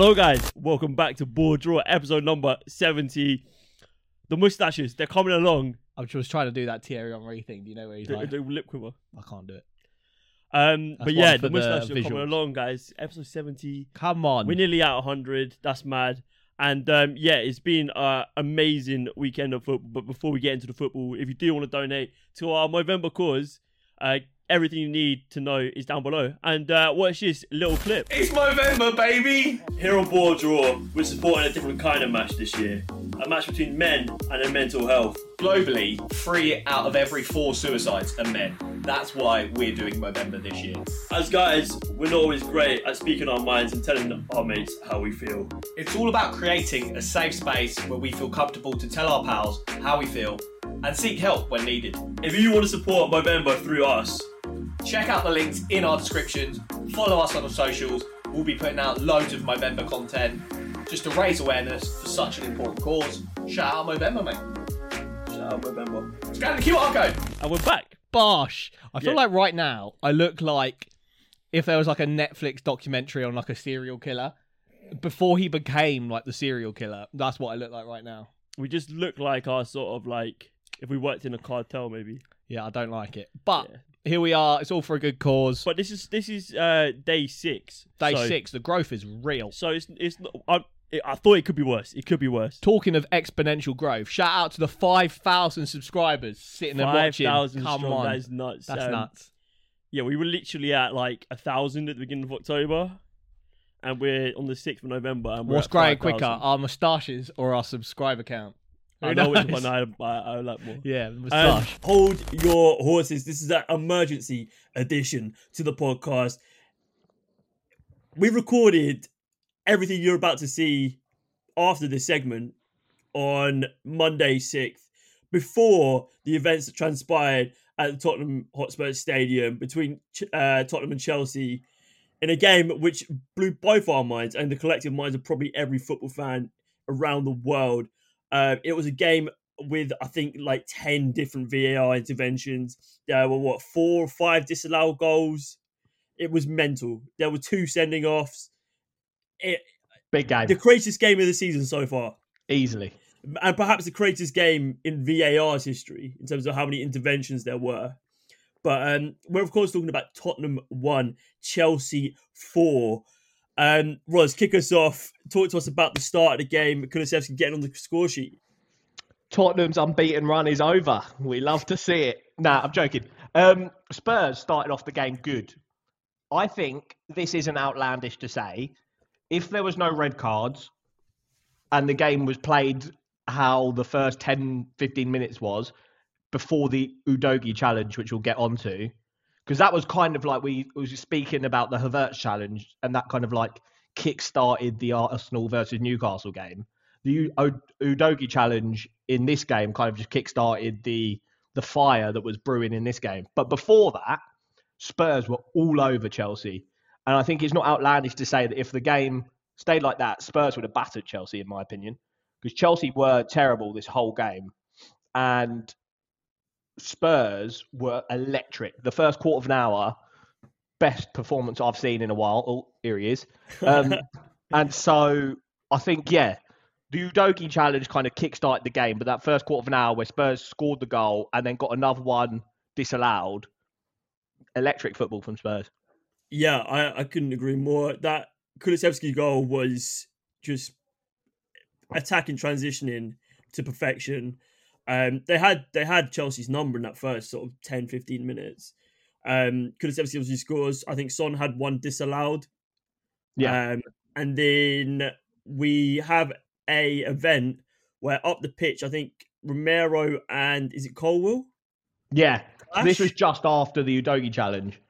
Hello, guys. Welcome back to Bore Draw, episode number 70. The mustaches, they're coming along. I was trying to do that Thierry Henry thing. Do you know where he's The, like, lip quiver. I can't do it. Um, That's but one yeah, for the the mustaches are coming visuals. along, guys. Episode 70. Come on. We're nearly at 100. That's mad. And um, yeah, it's been an amazing weekend of football. But before we get into the football, if you do want to donate to our Movember cause, uh, everything you need to know is down below. And uh, watch this little clip. It's Movember, baby! Here on Bore Draw, we're supporting a different kind of match this year. A match between men and their mental health. Globally, three out of every four suicides are men. That's why we're doing Movember this year. As guys, we're not always great at speaking our minds and telling our mates how we feel. It's all about creating a safe space where we feel comfortable to tell our pals how we feel and seek help when needed. If you want to support Movember through us, Check out the links in our descriptions, follow us on the socials. We'll be putting out loads of Movember content just to raise awareness for such an important cause. Shout out Movember, mate. shout out Movember. Scan the QR code. And we're back. Bosh. I feel Yeah. like right now I look like if there was like a Netflix documentary on like a serial killer before he became like the serial killer. That's what I look like right now. We just look like our sort of like if we worked in a cartel maybe. Yeah, I don't like it. But Yeah. Here we are. It's all for a good cause. But this is this is uh day six. Day So- six, the growth is real. So it's it's not, I, I thought it could be worse. It could be worse. Talking of exponential growth, shout out to the 5,000 subscribers sitting and Five watching. thousand Come strong. on. That is nuts. That's Um, nuts. Yeah, we were literally at like a thousand at the beginning of October, and we're on the sixth of November. And we're What's at growing 5,000. quicker, our moustaches or our subscriber count? I know which one I, I, I like more. Yeah, the Um, moustache. hold your horses. This is an emergency edition to the podcast. We recorded everything you're about to see after this segment on Monday 6th, before the events that transpired at the Tottenham Hotspur Stadium between uh, Tottenham and Chelsea in a game which blew both our minds and the collective minds of probably every football fan around the world. Uh, it was a game with I think like ten different VAR interventions. There were what four or five disallowed goals. It was mental. There were two sending offs. It, Big game. the greatest game of the season so far, Easily. and perhaps the greatest game in VAR's history in terms of how many interventions there were. But um, we're of course talking about Tottenham one, Chelsea four. Um, Ros, kick us off. Talk to us about the start of the game. Kulusevski getting on the score sheet. Tottenham's unbeaten run is over. We love to see it. Nah, I'm joking. Um, Spurs started off the game good. I think this isn't outlandish to say. If there was no red cards and the game was played how the first 10, 15 minutes was before the Udogie challenge, which we'll get onto, because that was kind of like we was speaking about the Havertz challenge and that kind of like kick-started the Arsenal versus Newcastle game. The Udogie challenge in this game kind of just kick-started the the fire that was brewing in this game. But before that, Spurs were all over Chelsea, and I think it's not outlandish to say that if the game stayed like that, Spurs would have battered Chelsea, in my opinion, because Chelsea were terrible this whole game, and Spurs were electric. The first quarter of an hour, best performance I've seen in a while. Oh, here he is. Um, and so I think, yeah, the Udogie challenge kind of kickstarted the game, but that first quarter of an hour where Spurs scored the goal and then got another one disallowed, electric football from Spurs. Yeah, I, I couldn't agree more. That Kulusevski goal was just attacking, transitioning to perfection. Um, they had they had Chelsea's number in that first sort of 10, 15 minutes. Um, Kulusevski obviously scores. I think Son had one disallowed. Yeah. Um, and then we have a event where up the pitch, I think Romero and is it Colwill? Yeah, this was just after the Udogie challenge.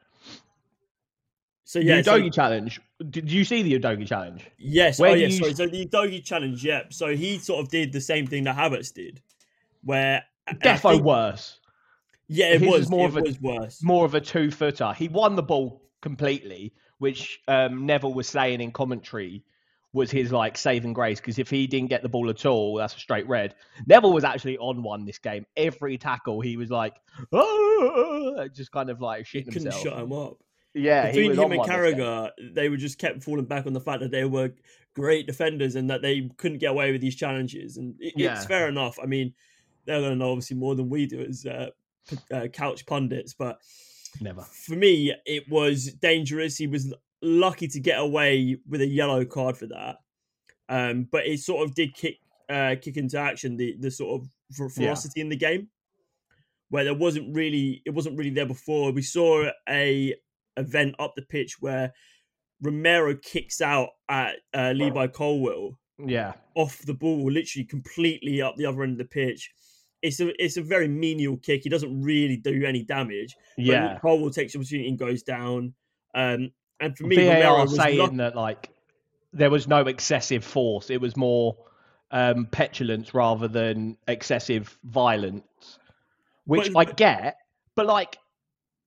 So yeah, the so- Udogie challenge. Did you see the Udogie challenge? Yes. Where oh, yeah. you- Sorry. So the Udogie challenge. Yeah. So he sort of did the same thing that Havertz did, where Defo think- worse. Yeah, it his was. was more it of a- was worse. more of a two footer. He won the ball completely, which um, Neville was saying in commentary was his like saving grace because if he didn't get the ball at all, that's a straight red. Neville was actually on one this game. Every tackle, he was like, oh, just kind of like shitting couldn't himself. shut him up. Yeah, he Between was him on and one this game. Carragher, they were just kept falling back on the fact that they were great defenders and that they couldn't get away with these challenges. And it, Yeah. it's fair enough. I mean, they're going to know obviously more than we do as uh, p- uh, couch pundits, but Never. for me, it was dangerous. He was lucky to get away with a yellow card for that. Um, but it sort of did kick uh, kick into action the the sort of fer- Yeah. ferocity in the game, where there wasn't really it wasn't really there before. We saw a event up the pitch where Romero kicks out at uh, Levi Colwill Yeah. off the ball, literally completely up the other end of the pitch. It's a it's a very menial kick. He doesn't really do any damage. But Yeah. Colwill takes the opportunity and goes down. Um, and for me, VAR was saying luck- that like there was no excessive force. It was more um, petulance rather than excessive violence, which But- I get. But like,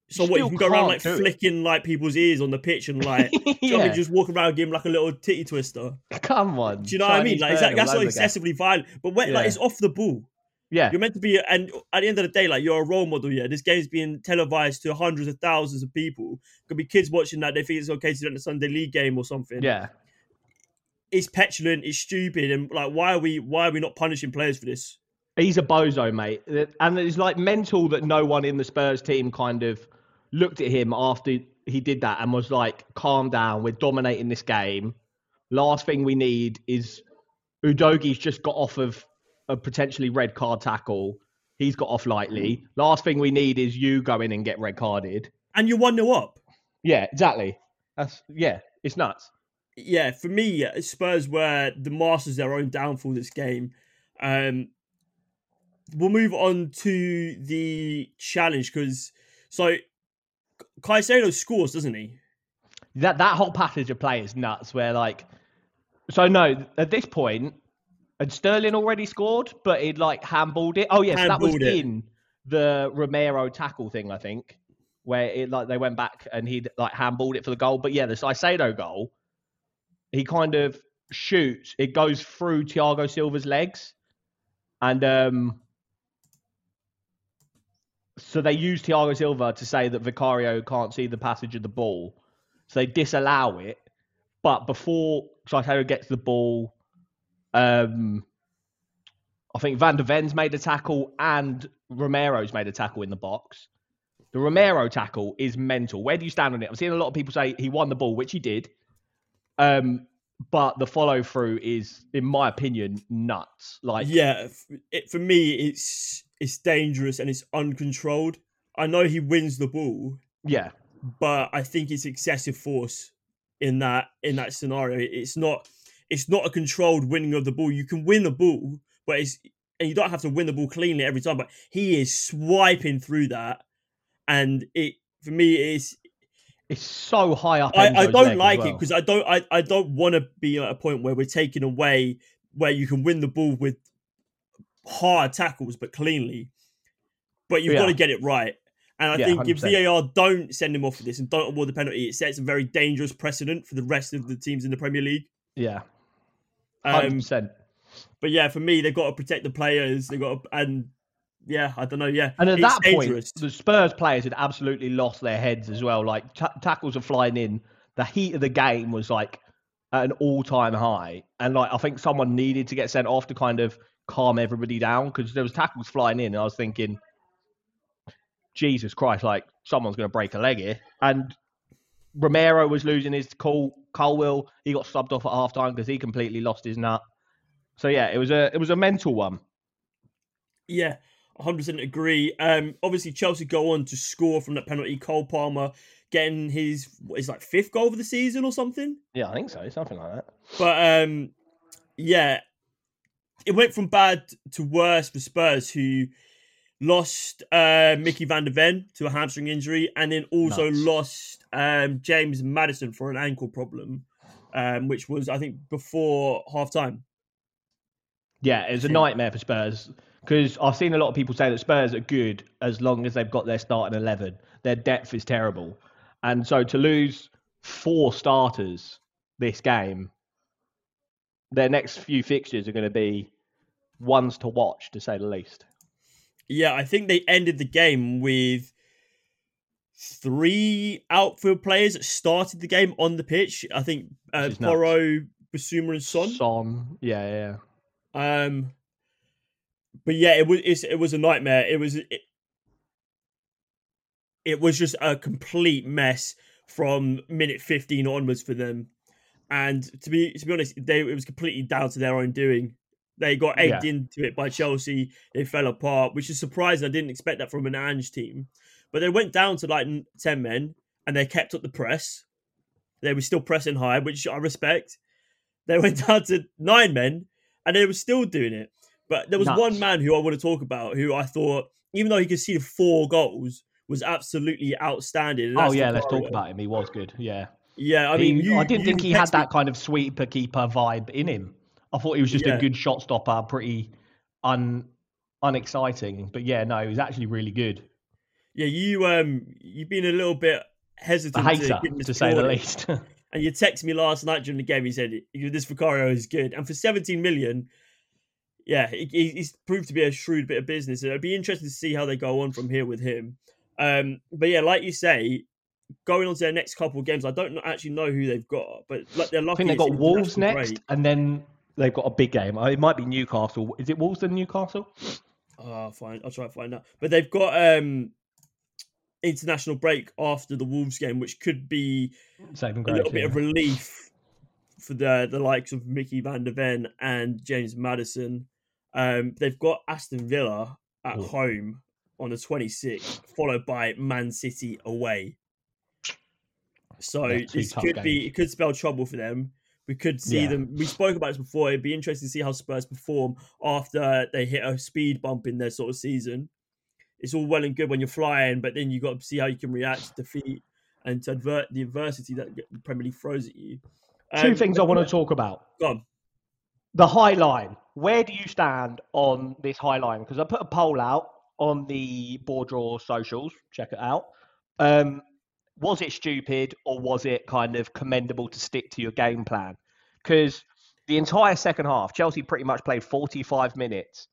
so what you can go around like do it. flicking like people's ears on the pitch and like do you know I yeah, mean? just walk around him like a little titty twister. come on. Do you know what I mean? Like is that, that's not over again. excessively violent, but when like it's off the ball. Yeah, You're meant to be, and at the end of the day, like you're a role model. Yeah, this game's being televised to hundreds of thousands of people. Could be kids watching that. They think it's okay to do it in a Sunday league game or something. yeah. it's petulant, it's stupid, and like, why are we why are we not punishing players for this? He's a bozo, mate. And it's like mental that no one in the Spurs team kind of looked at him after he did that and was like, calm down, we're dominating this game. Last thing we need is Udogie's just got off of a potentially red card tackle. He's got off lightly. Last thing we need is you go in and get red carded. And you're one 0 up. Yeah, exactly. That's yeah, it's nuts. Yeah, for me, uh, Spurs were the masters of their own downfall this game. Um, we'll move on to the challenge because so Caicedo scores, doesn't he? That that whole passage of play is nuts. Where like, so no, at this point, had Sterling already scored, but he'd like handballed it. Oh yes, that was it. in the Romero tackle thing, I think, where it like they went back and he'd like handballed it for the goal. But yeah, the Caicedo goal, he kind of shoots. It goes through Thiago Silva's legs, and um. So they use Thiago Silva to say that Vicario can't see the passage of the ball. So they disallow it. But before Caicedo gets the ball, um, I think Van de Ven's made a tackle and Romero's made a tackle in the box. The Romero tackle is mental. Where do you stand on it? I've seen a lot of people say he won the ball, which he did. Um, but the follow through is, in my opinion, nuts. Like, yeah, it, for me, it's it's dangerous and it's uncontrolled. I know he wins the ball, yeah, but I think it's excessive force in that in that scenario. It's not it's not a controlled winning of the ball. You can win the ball, but it's and you don't have to win the ball cleanly every time. But he is swiping through that, and it for me is it's so high up. I, I don't like it because I don't I, I don't want to be at a point where we're taking away where you can win the ball with hard tackles but cleanly, but you've got to get it right. And I Yeah, think if 100%. VAR don't send him off for this and don't award the penalty, it sets a very dangerous precedent for the rest of the teams in the Premier League. yeah, hundred Um, percent. but yeah, for me, they've got to protect the players. They've got to, and yeah, I don't know. Yeah, And at it's that dangerous. point, the Spurs players had absolutely lost their heads as well. Like ta tackles are flying in. The heat of the game was like at an all-time high, and like I think someone needed to get sent off to kind of calm everybody down because there was tackles flying in, and I was thinking, Jesus Christ, like someone's going to break a leg here. And Romero was losing his cool. Colwill he got subbed off at half time because he completely lost his nut. So yeah, it was a it was a mental one. Yeah, 100% agree. Um, obviously, Chelsea go on to score from that penalty. Cole Palmer getting his what is like fifth goal of the season or something. Yeah, I think so, something like that. But um, yeah, it went from bad to worse for Spurs, who lost uh, Micky van de Ven to a hamstring injury, and then also Nuts. lost um, James Maddison for an ankle problem, um, which was I think before half time. Yeah, it was a nightmare for Spurs because I've seen a lot of people say that Spurs are good as long as they've got their starting eleven. Their depth is terrible, and so to lose four starters this game, their next few fixtures are going to be ones to watch, to say the least. Yeah, I think they ended the game with three outfield players that started the game on the pitch. I think uh, Which is nuts. Porro, Bissouma and Son. Son. Yeah, yeah. Um, but yeah, it was it's, it was a nightmare. It was it, it was just a complete mess from minute fifteen onwards for them. And to be to be honest, they it was completely down to their own doing. They got egged into it by Chelsea. They fell apart, which is surprising. I didn't expect that from an Ange team. But they went down to like ten men, and they kept up the press. They were still pressing high, which I respect. They went down to nine men, and they were still doing it. But there was Nuts. one man who I want to talk about who I thought, even though he could see the four goals, was absolutely outstanding. Oh yeah, let's talk about him. He was good. Yeah. Yeah, I He- mean, you, I didn't think he had me- that kind of sweeper keeper vibe in him. I thought he was just Yeah. a good shot stopper, pretty un unexciting. But yeah, no, he was actually really good. Yeah, you um, you've been a little bit hesitant hater, to, to say the least. And you texted me last night during the game. He said this Vicario is good, and for 17 million, yeah, he, he- he's proved to be a shrewd bit of business. It'd be interesting to see how they go on from here with him. Um, but yeah, like you say, going on to their next couple of games, I don't actually know who they've got, but like they're I lucky. think they've got Wolves next, break. and then they've got a big game. Uh, It might be Newcastle. Is it Wolves than Newcastle? Oh, fine. I'll try to find out. But they've got um international break after the Wolves game, which could be Saving a little bit yeah. of relief for the the likes of Micky Van de Ven and James Maddison. Um, they've got Aston Villa at Ooh. home on the 26th, followed by Man City away. So this could be it could spell trouble for them. We could see Yeah. them. We spoke about this before. It'd be interesting to see how Spurs perform after they hit a speed bump in their sort of season. It's all well and good when you're flying, but then you got to see how you can react to defeat and to advert the adversity that the Premier League throws at you. Two Um, things I want to talk about. The high line. Where do you stand on this high line? Because I put a poll out on the Bore Draw socials. Check it out. Um, was it stupid or was it kind of commendable to stick to your game plan? Because the entire second half, Chelsea pretty much played 45 minutes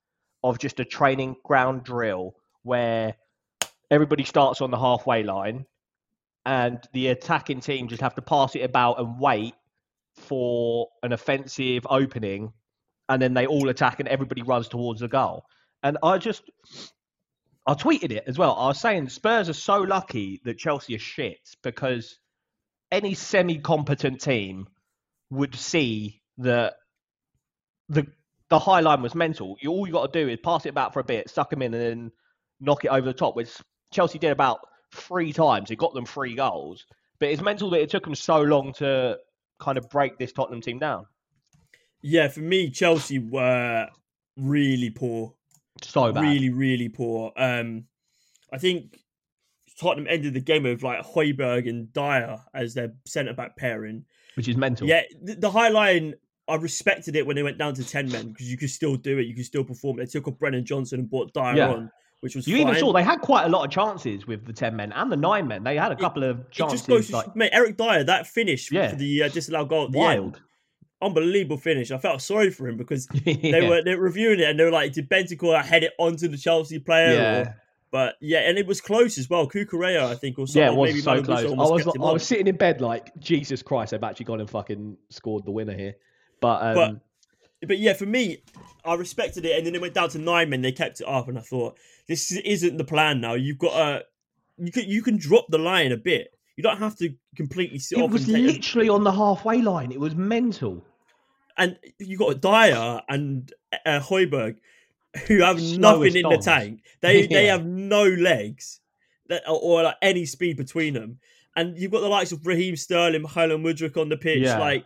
of just a training ground drill where everybody starts on the halfway line and the attacking team just have to pass it about and wait for an offensive opening and then they all attack and everybody runs towards the goal. And I just I tweeted it as well. I was saying Spurs are so lucky that Chelsea are shit because any semi-competent team would see that the the high line was mental. You all you got to do is pass it about for a bit, suck them in, and then knock it over the top. Which Chelsea did about three times. It got them three goals, but it's mental that it took them so long to kind of break this Tottenham team down. Yeah, for me, Chelsea were really poor. So bad. Really, really poor. Um, I think Tottenham ended the game with like Højbjerg and Dier as their centre back pairing. which is mental. Yeah, the, the high line, I respected it when they went down to 10 men because you could still do it. You could still perform. They took off Brennan Johnson and brought Dier Yeah. on, which was You fine. even saw they had quite a lot of chances with the ten men and the nine men. They had a couple of it chances. just goes to, like, mate, Eric Dier, that finish Yeah. for the uh, disallowed goal at the wild. end, unbelievable finish. I felt sorry for him because they Yeah. were they were reviewing it and they were like, did Bentancur head it onto the Chelsea player? Yeah. Or, but yeah, and it was close as well. Cucurella, I think, or something. Yeah, it was maybe so close. I was I was sitting in bed like Jesus Christ, they've actually gone and fucking scored the winner here. But, um, But- but yeah, for me, I respected it, and then it went down to nine men. They kept it up, and I thought this isn't the plan now. You've got to you can you can drop the line a bit. You don't have to completely sit it off was and take a- literally on the halfway line. It was mental. And you got Dier and uh, Højbjerg who have nothing in the tank. They they have no legs that, or, or like any speed between them. And you've got the likes of Raheem Sterling, Mykhailo Mudryk on the pitch. Yeah. Like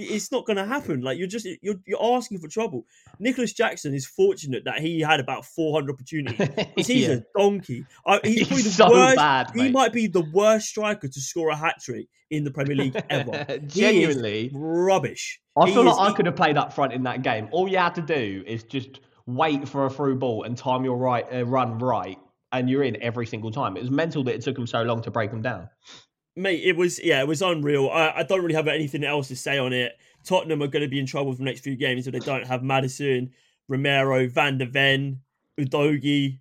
it's not going to happen. Like you're just you're you're asking for trouble. Nicolas Jackson is fortunate that he had about 400 opportunities. he's Yeah. a donkey. I, he's, probably the so worst. bad, he might be the worst striker to score a hat trick in the Premier League ever. Is Genuinely, rubbish. I He feel like I could have played up front in that game. All you had to do is just wait for a through ball and time your right uh, run right, and you're in every single time. It was mental that it took him so long to break them down. Mate, it was yeah, it was unreal. I, I don't really have anything else to say on it. Tottenham are going to be in trouble for the next few games if they don't have Maddison, Romero, Van de Ven, Udogie,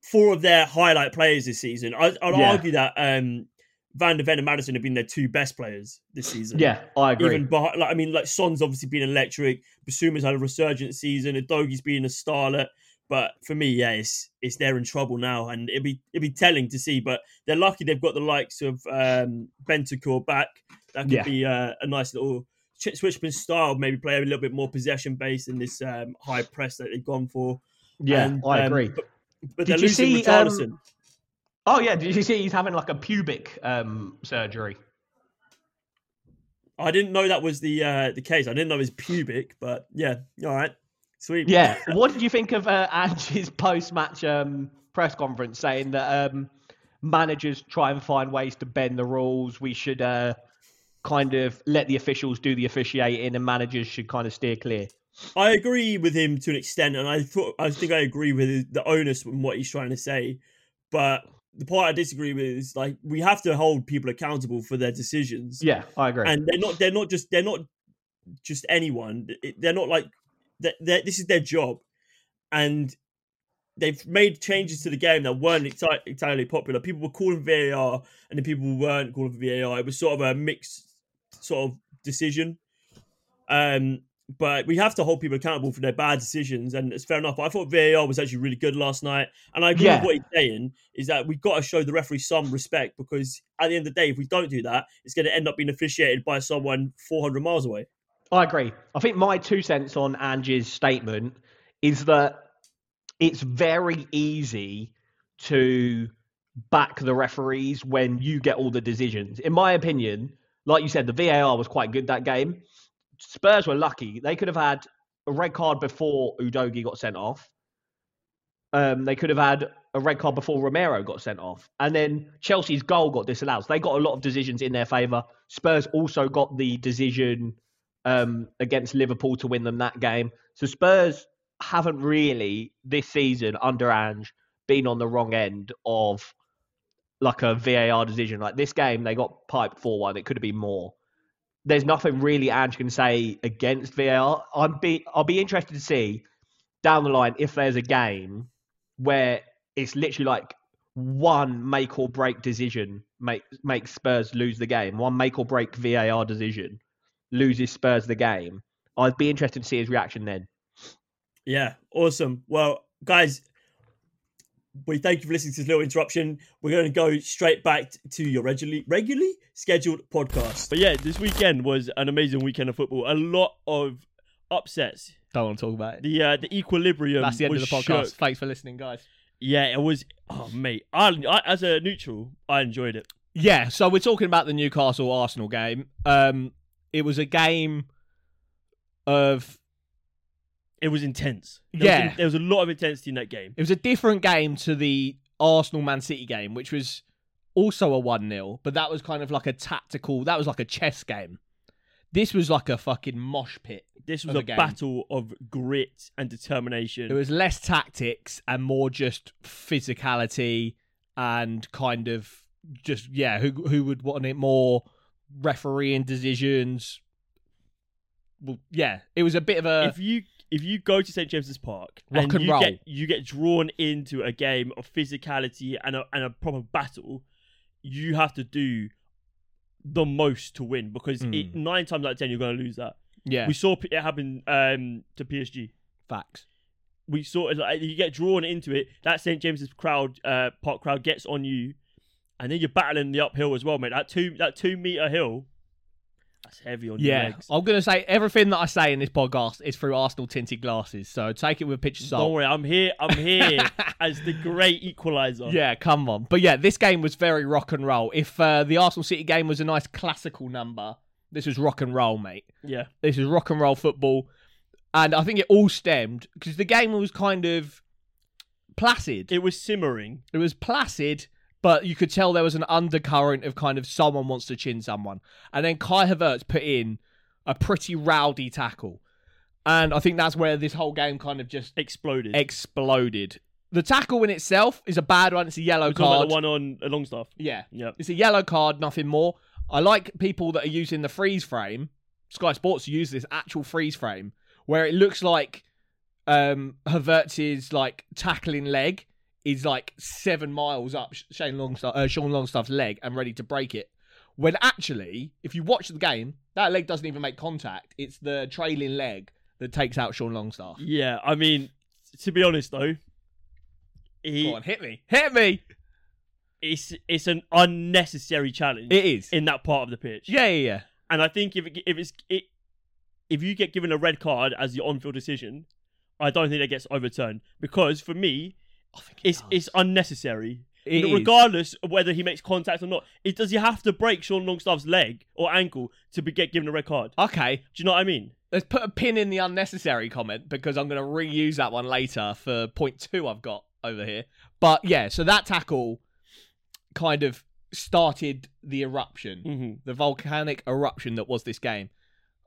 four of their highlight players this season. I, I'd Yeah. argue that um, Van de Ven and Maddison have been their two best players this season. Yeah, I agree. Even behind, like I mean, like Son's obviously been electric. Bissouma's had a resurgent season. Udogie's been a starlet. But for me, yeah, it's it's they're in trouble now, and it'd be it'd be telling to see. But they're lucky they've got the likes of um, Bentancur back. That could Yeah. be uh, a nice little ch- switchman style. Maybe play a little bit more possession based in this um, high press that they've gone for. yeah, And, I um, agree. But, but Did they're you losing see, um, Oh yeah, did you see he's having like a pubic um, surgery? I didn't know that was the uh, the case. I didn't know it was pubic, but yeah, all right, sweet. Yeah. what did you think of uh, Ange's post-match um, press conference saying that um, managers try and find ways to bend the rules? We should uh, kind of let the officials do the officiating, and managers should kind of steer clear. I agree with him to an extent, and I thought I think I agree with the onus and what he's trying to say. But the part I disagree with is like we have to hold people accountable for their decisions. Yeah, I agree. and they're not they're not just they're not just anyone. They're not like they're, this is their job, and they've made changes to the game that weren't enti- entirely popular. People were calling VAR, and the people weren't calling for VAR. It was sort of a mixed sort of decision. Um, but we have to hold people accountable for their bad decisions, and it's fair enough. I thought VAR was actually really good last night, and I agree Yeah. with what he's saying. Is that we've got to show the referee some respect because at the end of the day, if we don't do that, it's going to end up being officiated by someone 400 miles away. I agree. I think my two cents on Ange's statement is that it's very easy to back the referees when you get all the decisions. In my opinion, like you said, the VAR was quite good that game. Spurs were lucky. They could have had a red card before Udogie got sent off. Um, they could have had a red card before Romero got sent off. And then Chelsea's goal got disallowed. So they got a lot of decisions in their favour. Spurs also got the decision um, against Liverpool to win them that game. So Spurs haven't really this season under Ange been on the wrong end of like a VAR decision. Like this game, they got piped four one. It could have been more. There's nothing really Ange can say against VAR. I'm be I'll be interested to see down the line if there's a game where it's literally like one make or break decision make makes Spurs lose the game. One make or break VAR decision loses Spurs the game. I'd be interested to see his reaction then. Yeah, awesome. Well, guys, we thank you for listening to this little interruption. We're going to go straight back to your regularly regularly scheduled podcast. But yeah, this weekend was an amazing weekend of football. A lot of upsets. Don't want to talk about it. The uh, the equilibrium. That's the end of the podcast. shook. Thanks for listening, guys. Yeah, it was. Oh mate, I, I as a neutral, I enjoyed it. Yeah, so we're talking about the Newcastle Arsenal game. Um, it was a game of It was intense. There Yeah. was, there was a lot of intensity in that game. it was a different game to the Arsenal Man City game, which was also a one 0 but that was kind of like a tactical. That was like a chess game. This was like a fucking mosh pit. This was a game. battle of grit and determination. It was less tactics and more just physicality and kind of just yeah, who who would want it more refereeing decisions. Well, yeah, it was a bit of a if you if you go to St James's Park Rock and, and you roll. get you get drawn into a game of physicality and a and a proper battle, you have to do the most to win because it, nine times out of ten you're going to lose that. yeah We saw it happen um, to PSG. facts. We saw it like you get drawn into it. That St James's crowd uh, Park crowd gets on you, and then you're battling the uphill as well, mate. That two that two meter hill, that's heavy on your Yeah, legs. I'm gonna say everything that I say in this podcast is through Arsenal tinted glasses. So take it with a pinch of salt. Don't worry, I'm here. I'm here as the great equalizer. Yeah, come on. But yeah, this game was very rock and roll. If uh, the Arsenal City game was a nice classical number, this was rock and roll, mate. yeah. This is rock and roll football, and I think it all stemmed because the game was kind of placid. It was simmering. It was placid, but you could tell there was an undercurrent of kind of someone wants to chin someone. And then Kai Havertz put in a pretty rowdy tackle. And I think that's where this whole game kind of just Exploded. exploded. The tackle in itself is a bad one. It's a yellow We're talking about card. the one on a Longstaff. Yeah. Yep. It's a yellow card, nothing more. I like people that are using the freeze frame. Sky Sports use this actual freeze frame where it looks like um Havertz's like tackling leg is like seven miles up Shane Longstaff, uh, Sean Longstaff's leg and ready to break it. When actually, if you watch the game, that leg doesn't even make contact. It's the trailing leg that takes out Sean Longstaff. Yeah, I mean, to be honest though, he, Go on, hit me, hit me. it's it's an unnecessary challenge It is. in that part of the pitch. yeah, yeah, yeah. and I think if it, if it's it, if you get given a red card as the on-field decision, I don't think that gets overturned because for me, it's it's unnecessary. It regardless of whether he makes contact or not, it does. he have to break Sean Longstaff's leg or ankle to be, get given a red card. okay. Do you know what I mean? Let's put a pin in the unnecessary comment because I'm going to reuse that one later for point two I've got over here. But yeah, so that tackle kind of started the eruption, hmm the volcanic eruption that was this game.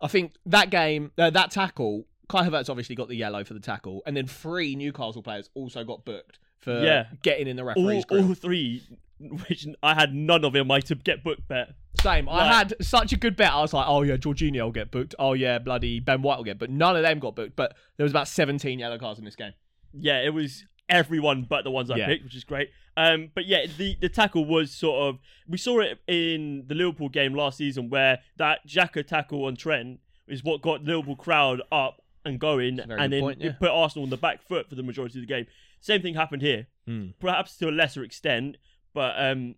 I think that game, uh, that tackle, Kai Havertz obviously got the yellow for the tackle, and then three Newcastle players also got booked for Yeah. getting in the referee's grill. all three, which I had none of in my to get booked bet. Same. I had such a good bet. I was like, oh yeah, Jorginho will get booked. Oh yeah, bloody Ben White will get booked. None of them got booked, but there was about 17 yellow cards in this game. Yeah, it was everyone but the ones I Yeah. picked, which is great. Um, but yeah, the the tackle was sort of we saw it in the Liverpool game last season where that Xhaka tackle on Trent is what got the Liverpool crowd up and going, and then point, yeah. put Arsenal on the back foot for the majority of the game. Same thing happened here, perhaps to a lesser extent, but um,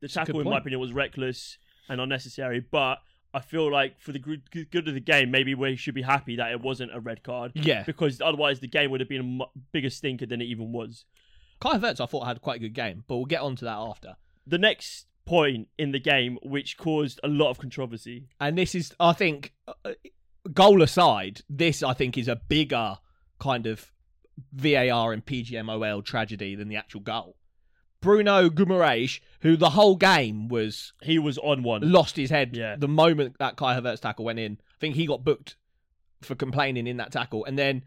the tackle, in my opinion, was reckless and unnecessary. But I feel like for the good, of the game, maybe we should be happy that it wasn't a red card Yeah. because otherwise the game would have been a bigger stinker than it even was. Kai Havertz, I thought had quite a good game, but we'll get on to that after. The next point in the game, which caused a lot of controversy, And this is, I think, uh, goal aside, this I think is a bigger kind of VAR and PGMOL tragedy than the actual goal. Bruno Guimaraes, who the whole game was he was on one. lost his head Yeah. the moment that Kai Havertz tackle went in. I think he got booked for complaining in that tackle, and then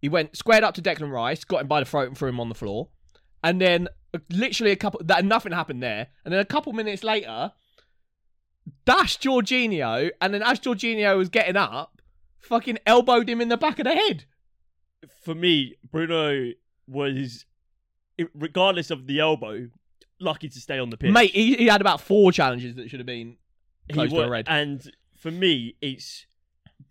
he went squared up to Declan Rice, got him by the throat and threw him on the floor, and then uh, literally a couple that nothing happened there, and then a couple minutes later, dashed Jorginho, and then as Jorginho was getting up, fucking elbowed him in the back of the head. For me, Bruno was, regardless of the elbow, lucky to stay on the pitch. Mate, he, he had about four challenges that should have been He close to a red. And for me, it's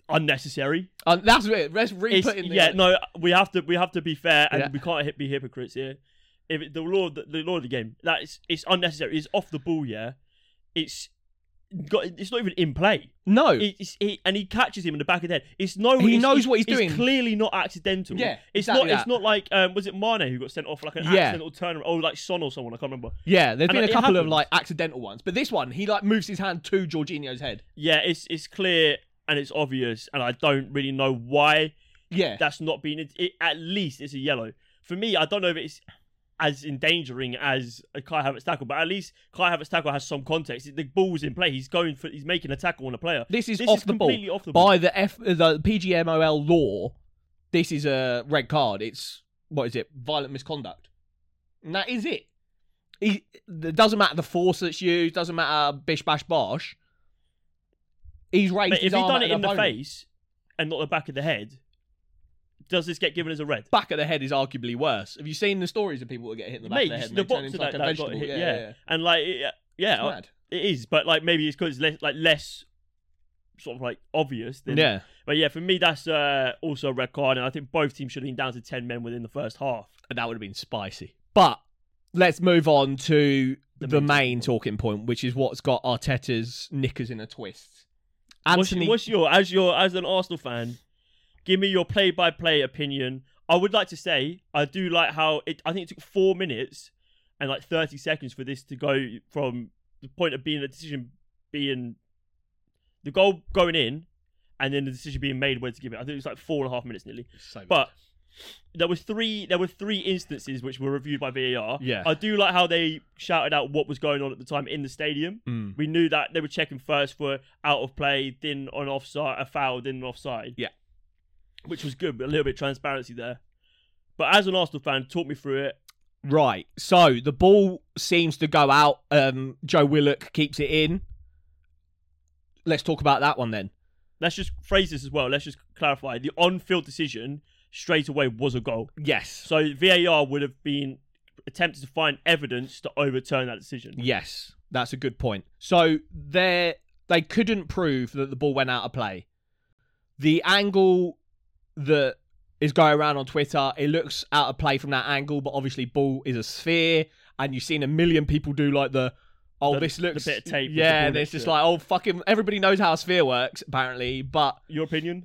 unnecessary. Uh, that's it. Let's re put in the yeah, no, we have to we have to be fair, and Yeah. we can't hit, be hypocrites here. If it, the law, of the, the law of the game, that is it's unnecessary. It's off the ball. Yeah, it's got. It's not even in play. no. It's, he, and he catches him in the back of the head. It's no. He it's- knows it's- what he's it's doing. Clearly not accidental. Yeah, it's exactly not. It's not like um, was it Mane who got sent off like an Yeah. accidental turn, or like Son or someone. I can't remember. Yeah, there's And been a couple of like accidental ones, but this one he like moves his hand to Jorginho's head. Yeah, it's it's clear and it's obvious, and I don't really know why Yeah, that's not been. It, it, at least it's a yellow. For me, I don't know if it's as endangering as a Kai Havertz tackle, but at least Kai Havertz tackle has some context. The ball's in play. He's going for. He's making a tackle on a player. this is This off is the ball completely off the ball. by the F the PGMOL law. This is a red card. It's what is it? Violent misconduct, and that is it. He, it doesn't matter the force that's used. Doesn't matter bish bash bosh. He's raised But if he done it in the opponent. face and not the back of the head, does this get given as a red? Back of the head is arguably worse. Have you seen the stories of people that get hit in the back Mate, of the head? the and they turn boxer into like that, a vegetable? got hit, yeah, yeah, yeah, and like it- yeah, it is. But like maybe it's because it's less, like less sort of like obvious. Than, Yeah. But yeah, for me that's uh, also a red card, and I think both teams should have been down to ten men within the first half. And that would have been spicy. But let's move on to the, The main, main talking point, which is what's got Arteta's knickers in a twist. What's, Anthony, what's your as your as an Arsenal fan? Give me your play-by-play opinion. I would like to say I do like how it. I think it took four minutes and like thirty seconds for this to go from the point of being a decision being the goal going in, and then the decision being made where to give it. I think it was like four and a half minutes nearly. So But there was three there were three instances which were reviewed by VAR. Yeah. I do like how they shouted out what was going on at the time in the stadium. Mm. We knew that they were checking first for out of play, then on offside, a foul, then an offside. Yeah. Which was good, but a little bit of transparency there. But as an Arsenal fan, talk me through it. Right. So the ball seems to go out. Um, Joe Willock keeps it in. Let's talk about that one then. Let's just phrase this as well. Let's just clarify. The on-field decision straight away was a goal. Yes. So VAR would have been attempted to find evidence to overturn that decision. Yes, that's a good point. So they they couldn't prove that the ball went out of play. The angle that is going around on Twitter, it looks out of play from that angle, but obviously ball is a sphere, and you've seen a million people do like the oh The- this looks bit of tape the yeah, and it's just like oh fucking everybody knows how a sphere works apparently, but Your opinion?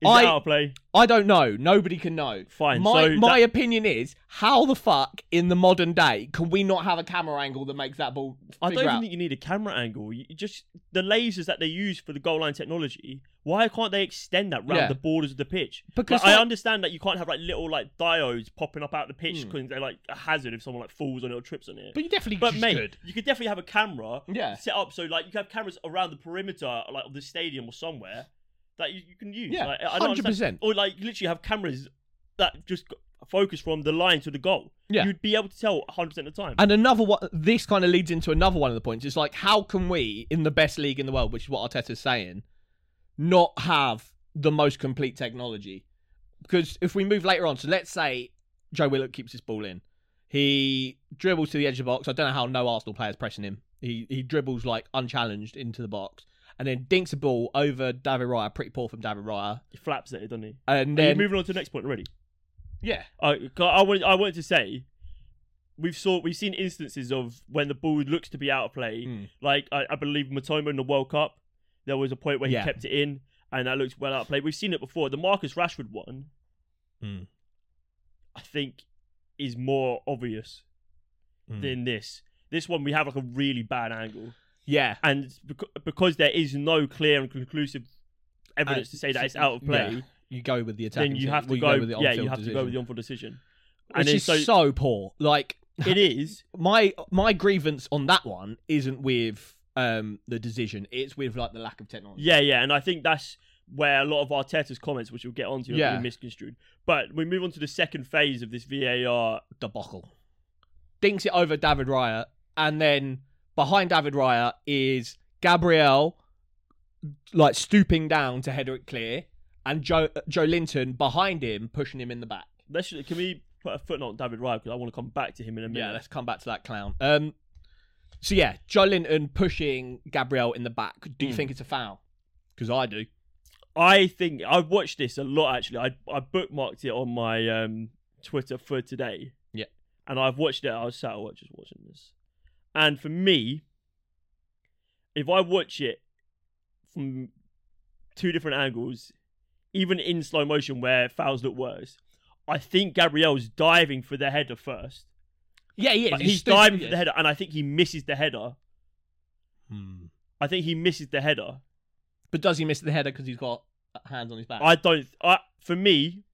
Is I- out of play? I don't know. Nobody can know. Fine, My so my that- opinion is how the fuck in the modern day can we not have a camera angle that makes that ball? I don't out? even think you need a camera angle. You just the lasers that they use for the goal line technology. Why can't they extend that round Yeah. the borders of the pitch? Because, Like, I like- understand that you can't have like little like diodes popping up out the pitch Hmm. because they're like a hazard if someone like falls on it or trips on it. But you definitely But just mate, could. you could definitely have a camera Yeah. set up so like you can have cameras around the perimeter like of the stadium or somewhere that you, you can use. Yeah, like, I don't understand- 100%. Or like you literally have cameras that just focus from the line to the goal. Yeah. you'd be able to tell 100 percent of the time. And another one, this kind of leads into another one of the points. It's like, how can we, in the best league in the world, which is what Arteta's saying, not have the most complete technology? Because if we move later on, so let's say Joe Willock keeps his ball in, he dribbles to the edge of the box. I don't know how no Arsenal players pressing him. He he dribbles like unchallenged into the box, and then dinks a ball over David Raya. Pretty poor from David Raya, he flaps it, doesn't he? and Are you then moving on to the next point already? yeah, I, I wanted, I wanted to say, we've saw we've seen instances of when the ball looks to be out of play. Mm. Like I, I believe Matoma in the World Cup, there was a point where he Yeah. kept it in, and that looked well out of play. We've seen it before. The Marcus Rashford one, Mm. I think, is more obvious Mm. than this. This one we have like a really bad angle, yeah, and beca- because there is no clear and conclusive evidence Uh, to say that it's out of play, yeah. you go with the attack. then you have to go. Go, with the yeah, you have to go with the on-field decision. Which And is so, so poor. Like it is. my my grievance on that one isn't with um the decision. It's with like the lack of technology. Yeah, yeah, and I think that's where a lot of Arteta's comments, which we'll get onto, Yeah. are misconstrued. But we move on to the second phase of this VAR. Debacle. Dinks it over David Raya, and then behind David Raya is Gabriel, like stooping down to header it clear, and Joe Joelinton behind him pushing him in the back. Let's can we put a footnote on David Raya because I want to come back to him in a minute. Yeah, let's come back to that clown. Um, so yeah, Joelinton pushing Gabriel in the back. Do you Mm. think it's a foul? Because I do. I think I've watched this a lot actually. I I bookmarked it on my um, Twitter for today. Yeah. and I've watched it. I was sat at just watching this, and for me, if I watch it from two different angles, even in slow motion where fouls look worse, I think Gabriel's diving for the header first. Yeah, he is. But He's he's diving for the header, and I think he misses the header. Hmm. I think he misses the header. But does he miss the header because he's got hands on his back? I don't. I for me,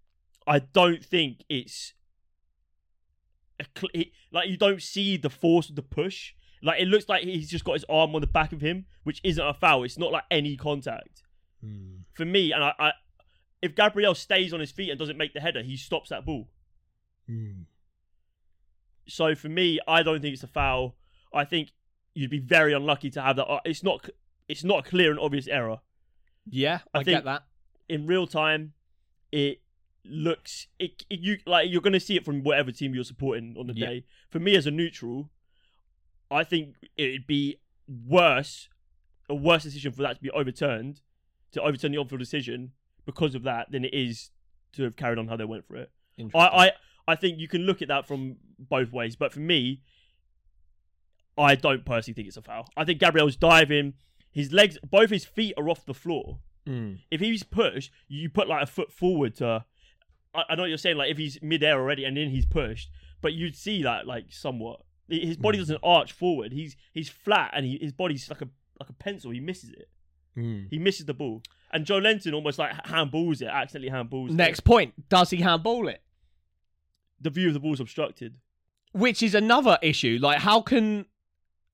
I don't think it's a cl- he- like you don't see the force of the push. Like it looks like he's just got his arm on the back of him, which isn't a foul. It's not like any contact Hmm. for me. And I, I if Gabriel stays on his feet and doesn't make the header, he stops that ball. Hmm. So for me, I don't think it's a foul. I think you'd be very unlucky to have that. uh, It's not. It's not a clear and obvious error. Yeah, I, I get that. in real time, it looks it, it- you like you're going to see it from whatever team you're supporting on the Yeah. day. For me as a neutral, I think it'd be worse a worse decision for that to be overturned to overturn the on-field decision because of that than it is to have carried on how they went for it. I, I I think you can look at that from both ways, but for me, I don't personally think it's a foul. I think Gabriel's diving, his legs, both his feet are off the floor Hmm. if he's pushed, you put like a foot forward to. I, I know what you're saying, like if he's midair already and then he's pushed, but you'd see that like somewhat. His body Mm. doesn't arch forward. He's he's flat and he, his body's like a like a pencil. He misses it. Hmm. He misses the ball. And Joelinton almost like handballs it, accidentally handballs. it. Next point: Does he handball it? The view of the ball's obstructed. Which is another issue. Like, how can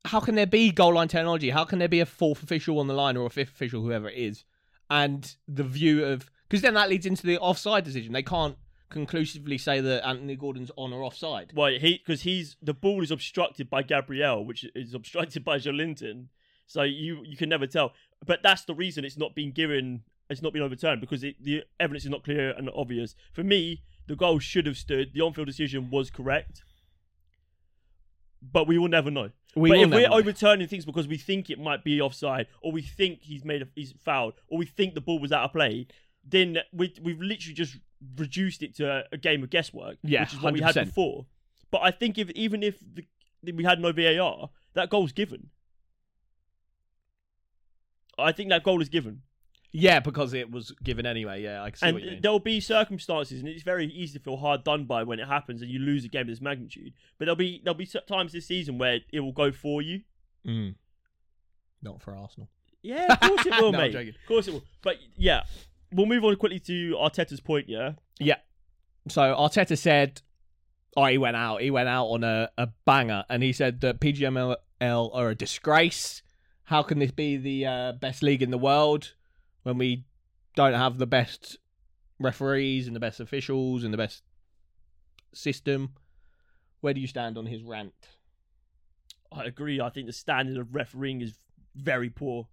how can there be goal line technology? How can there be a fourth official on the line or a fifth official, whoever it is, and the view of because then that leads into the offside decision. They can't conclusively say that Anthony Gordon's on or offside. Well, he because he's the ball is obstructed by Gabriel, which is obstructed by Joelinton. So you you can never tell. But that's the reason it's not been given it's not been overturned because it, the evidence is not clear and obvious. For me, the goal should have stood. The on-field decision was correct, but we will never know. We but if we're know. overturning things because we think it might be offside, or we think he's made a, he's fouled, or we think the ball was out of play, then we we've literally just reduced it to a, game of guesswork, Yeah, which is what we had 100%. before. But I think if even if the, we had no VAR, that goal's given. I think that goal is given, Yeah, because it was given anyway. Yeah, I can see and what you mean. there'll be circumstances, and it's very easy to feel hard done by when it happens and you lose a game of this magnitude. But there'll be there'll be times this season where it will go for you. Mm. Not for Arsenal. Yeah, of course it will, No, I'm mate. joking. Of course it will. But yeah, we'll move on quickly to Arteta's point. Yeah. Yeah, So Arteta said, oh, he went out. He went out on a, a banger, and he said that PGMOL are a disgrace. How can this be the uh, best league in the world when we don't have the best referees and the best officials and the best system? Where do you stand on his rant? I agree. I think the standard of refereeing is very poor.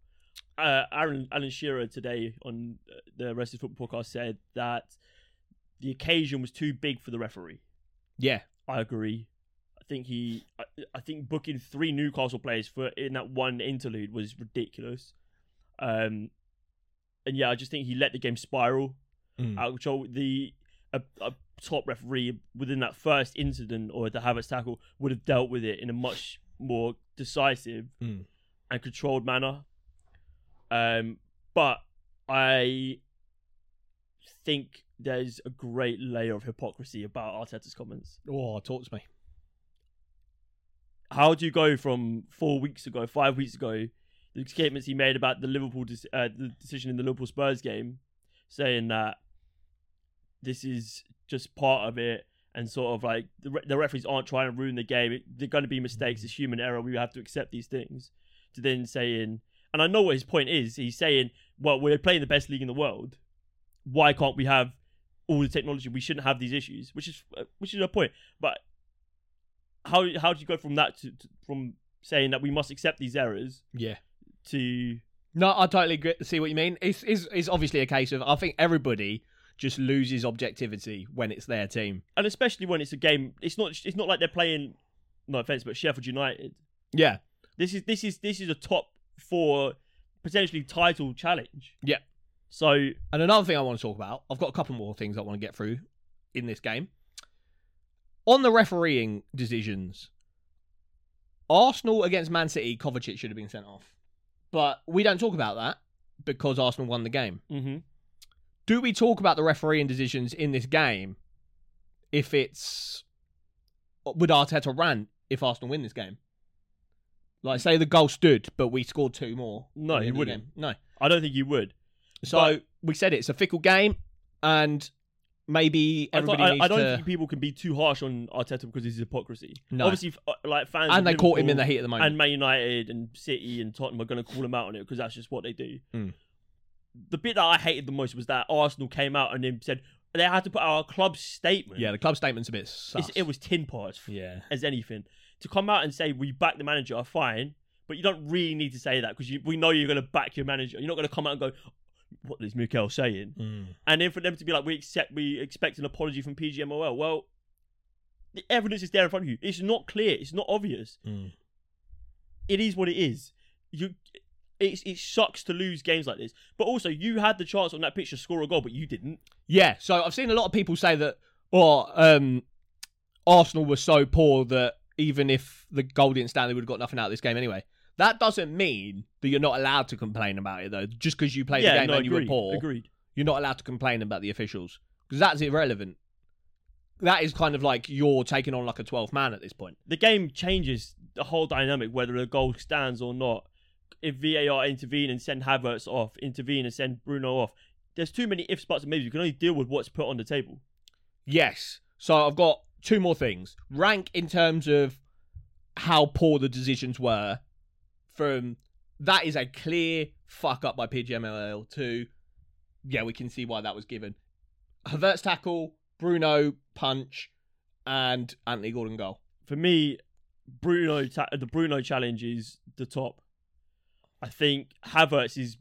Uh, Aaron Alan Shearer today on uh, the Rest Is Football podcast said that the occasion was too big for the referee. Yeah, I agree. I think he, I, I think booking three Newcastle players for in that one interlude was ridiculous. Um, and yeah, I just think he let the game spiral Mm. out of control. The a, a top referee within that first incident or the Havertz tackle would have dealt with it in a much more decisive Mm. and controlled manner. Um, but I think there's a great layer of hypocrisy about Arteta's comments. Oh, talk to me. how do you go from four weeks ago, five weeks ago, the statements he made about the Liverpool dec- uh, the decision in the Liverpool Spurs game, saying that this is just part of it, and sort of like the, re- the referees aren't trying to ruin the game. It, they're going to be mistakes. It's human error. We have to accept these things. To then saying, and I know what his point is. He's saying, well, we're playing the best league in the world. Why can't we have all the technology? We shouldn't have these issues, which is uh, which is a point. But how how do you go from that to, to from saying that we must accept these errors Yeah. To No, I totally agree, see what you mean. It's, it's it's obviously a case of I think everybody just loses objectivity when it's their team. and especially when it's a game it's not it's not like they're playing no offense but Sheffield United Yeah, this is this is this is a top four potentially title challenge Yeah. so and another thing I want to talk about. I've got a couple more things I want to get through in this game. On the refereeing decisions, Arsenal against Man City, Kovacic should have been sent off, but we don't talk about that because Arsenal won the game. hmm do we talk about the refereeing decisions in this game if it's would Arteta rant if Arsenal win this game? Like say the goal stood, but we scored two more. No, he end of the wouldn't. No. I don't think you would So But- we said it, it's a fickle game, and maybe I, thought- I, needs I don't to. think people can be too harsh on Arteta because his hypocrisy No. obviously uh, like fans and they caught him in the heat of the moment. and Man United and City and Tottenham are going to call him out on it because that's just what they do. Mm. The bit that I hated the most was that Arsenal came out and then said they had to put out a club statement. yeah, the club statement's a bit. It was tin parts yeah. as anything. To come out and say we back the manager, are fine, but you don't really need to say that because we know you're going to back your manager. You're not going to come out and go, "What is Mikel saying?" Mm. And then for them to be like, "We accept, we expect an apology from PGMOL." Well, the evidence is there in front of you. It's not clear. It's not obvious. Mm. it is what it is. You, it, it sucks to lose games like this. But also, you had the chance on that pitch to score a goal, but you didn't. Yeah, so I've seen a lot of people say that, or um, Arsenal were so poor that even if the goal didn't stand, they would have got nothing out of this game anyway. That doesn't mean that you're not allowed to complain about it, though. Just because you played yeah, the game no, and you were poor, Agreed. you're not allowed to complain about the officials because that's irrelevant. That is kind of like you're taking on like a 12th man at this point. The game changes the whole dynamic, whether a goal stands or not. If VAR intervene and send Havertz off, intervene and send Bruno off, there's too many ifs, buts, and maybes. You can only deal with what's put on the table. Yes. So I've got two more things. Rank in terms of how poor the decisions were from that is a clear fuck up by PGMOL to yeah, we can see why that was given. Havertz tackle, Bruno punch, and Anthony Gordon goal. For me, Bruno, ta- the Bruno challenge is the top. I think Havertz is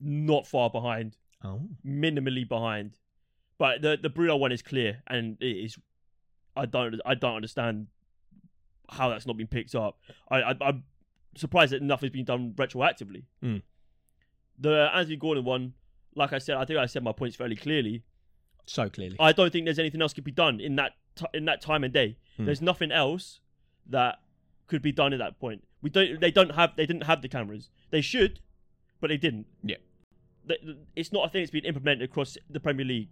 not far behind, Oh. minimally behind. But the the Bruno one is clear, and it is. I don't I don't understand how that's not been picked up. I, I I'm surprised that nothing's been done retroactively. Hmm. The Anthony Gordon one, like I said, I think I said my points fairly clearly. So clearly. I don't think there's anything else could be done in that t- in that time and day. Hmm. There's nothing else that could be done at that point. We don't. They don't have. They didn't have the cameras. They should, but they didn't. Yeah. It's not a thing that's been implemented across the Premier League.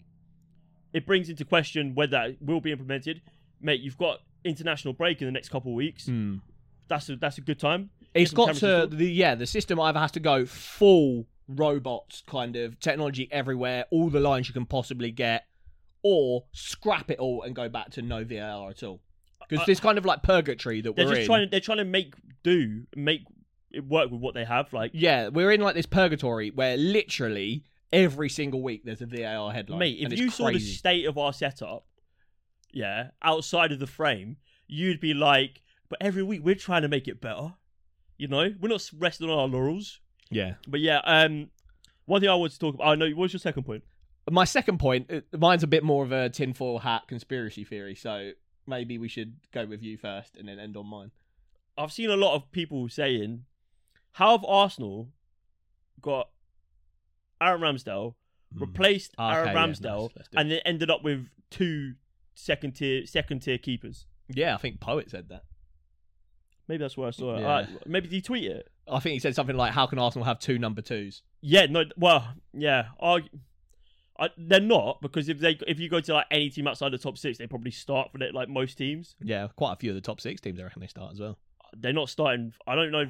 It brings into question whether that will be implemented. Mate, you've got international break in the next couple of weeks. Hmm. That's a that's a good time. It's got to the yeah. The system either has to go full robots, kind of technology everywhere, all the lines you can possibly get, or scrap it all and go back to no VAR at all. Because this kind of like purgatory that They're we're just in. trying. To, they're trying to make do, make it work with what they have. Like, Yeah, we're in like this purgatory where literally every single week there's a VAR headline. Mate, if you saw the state of our setup, yeah, outside of the frame, you'd be like, but every week we're trying to make it better. You know, we're not resting on our laurels. yeah. But yeah, um, one thing I want to talk about. I know. What's your second point? My second point, uh, mine's a bit more of a tinfoil hat conspiracy theory, so maybe we should go with you first and then end on mine. I've seen a lot of people saying, "How have Arsenal got Aaron Ramsdale replaced Hmm. Okay, Aaron yeah, Ramsdale, nice, do it. and then ended up with two second tier second tier keepers?" Yeah, I think Poet said that. Maybe that's where I saw it. Yeah. Uh, maybe did he tweet it? I think he said something like, "How can Arsenal have two number twos? Yeah, no, well, yeah, argu- I, they're not because if they if you go to like any team outside the top six, they probably start for it like most teams. Yeah, quite a few of the top six teams I reckon they start as well. They're not starting. I don't know.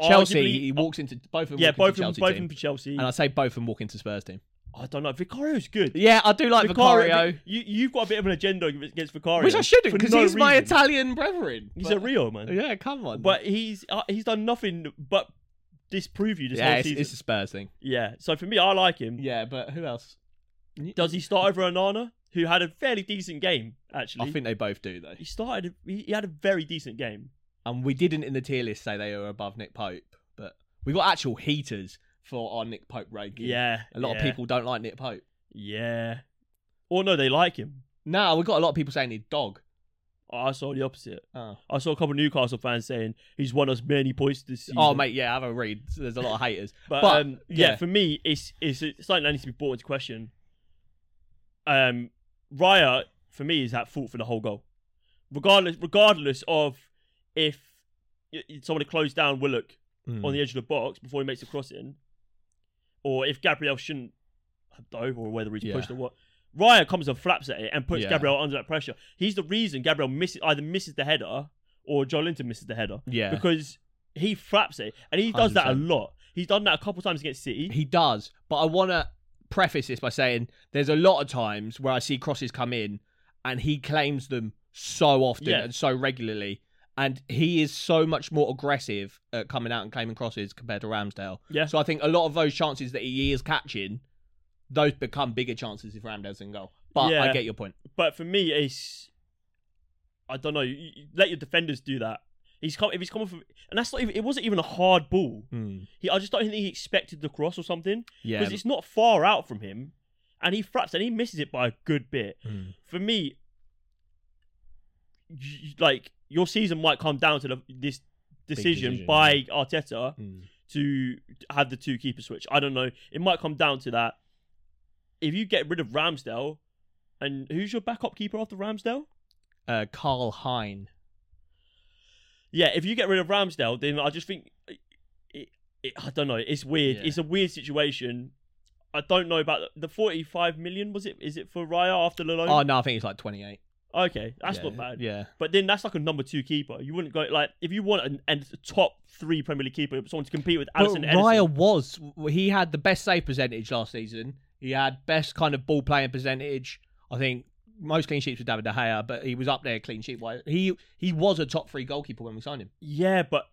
Chelsea, Arguably- he walks into both of them. yeah, both of them, both of them for Chelsea. and I say both of them walk into Spurs team. I don't know. Vicario's good. Yeah, I do like Vicario, You you've got a bit of an agenda against Vicario, which I shouldn't because no he's my. Italian brethren. He's But- a real man. Yeah, come on. But he's uh, he's done nothing but disprove you this yeah, whole it's, season. it's a Spurs thing. Yeah. So for me, I like him. Yeah, but who else? Does he start over Onana, who had a fairly decent game actually? I think they both do though. he started. He he had a very decent game. And we didn't in the tier list say they were above Nick Pope, but we got actual heaters for our Nick Pope ranking. Yeah. a lot of people don't like Nick Pope. Yeah. Or no, they like him. No, we got a lot of people saying he's dog. I saw the opposite. Oh. I saw a couple of Newcastle fans saying he's won us many points this season. Oh, mate, yeah, I have a read. There's a lot of haters. But, But, um, yeah, yeah. for me, it's it's something that needs to be brought into question. Um, Raya for me is at fault for the whole goal, regardless regardless of if somebody closed down Willock Mm. on the edge of the box before he makes the cross in, or if Gabriel shouldn't have dove or whether he's Yeah. pushed or what. Raya comes and flaps at it and puts Yeah. Gabriel under that pressure. He's the reason Gabriel misses either misses the header or Joelinton misses the header Yeah, because he flaps it and he does that a lot. He's done that a couple times against City. he does. But I want to preface this by saying there's a lot of times where I see crosses come in and he claims them so often Yeah. and so regularly. And he is so much more aggressive at coming out and claiming crosses compared to Ramsdale. Yeah. So I think a lot of those chances that he is catching, those become bigger chances if Ramsdale's in goal. But Yeah. I get your point. But for me, it's I don't know. You, you let your defenders do that. He's come if he's coming from, and that's not even. It wasn't even a hard ball. He, I just don't think he expected the cross or something Yeah. because it's not far out from him, and he fraps and he misses it by a good bit. Mm. For me, like your season might come down to the, this decision, decision, by yeah. Arteta Mm. to have the two keeper switch. I don't know. It might come down to that. If you get rid of Ramsdale, and who's your backup keeper after Ramsdale? Uh, Karl Hein. Yeah, if you get rid of Ramsdale, then I just think it, it, I don't know. It's weird. Yeah. It's a weird situation. I don't know about the forty-five million. Was it? Is it for Raya after the loan? Oh, no, I think it's like 28. Okay, that's Yeah, not bad. Yeah. But then that's like a number two keeper. You wouldn't go like if you want an, a top three Premier League keeper, someone to compete with But Alisson. Raya was he had the best save percentage last season. He had best kind of ball playing percentage. I think most clean sheets with David De Gea, but he was up there clean sheet wise. He he was a top three goalkeeper when we signed him. Yeah, but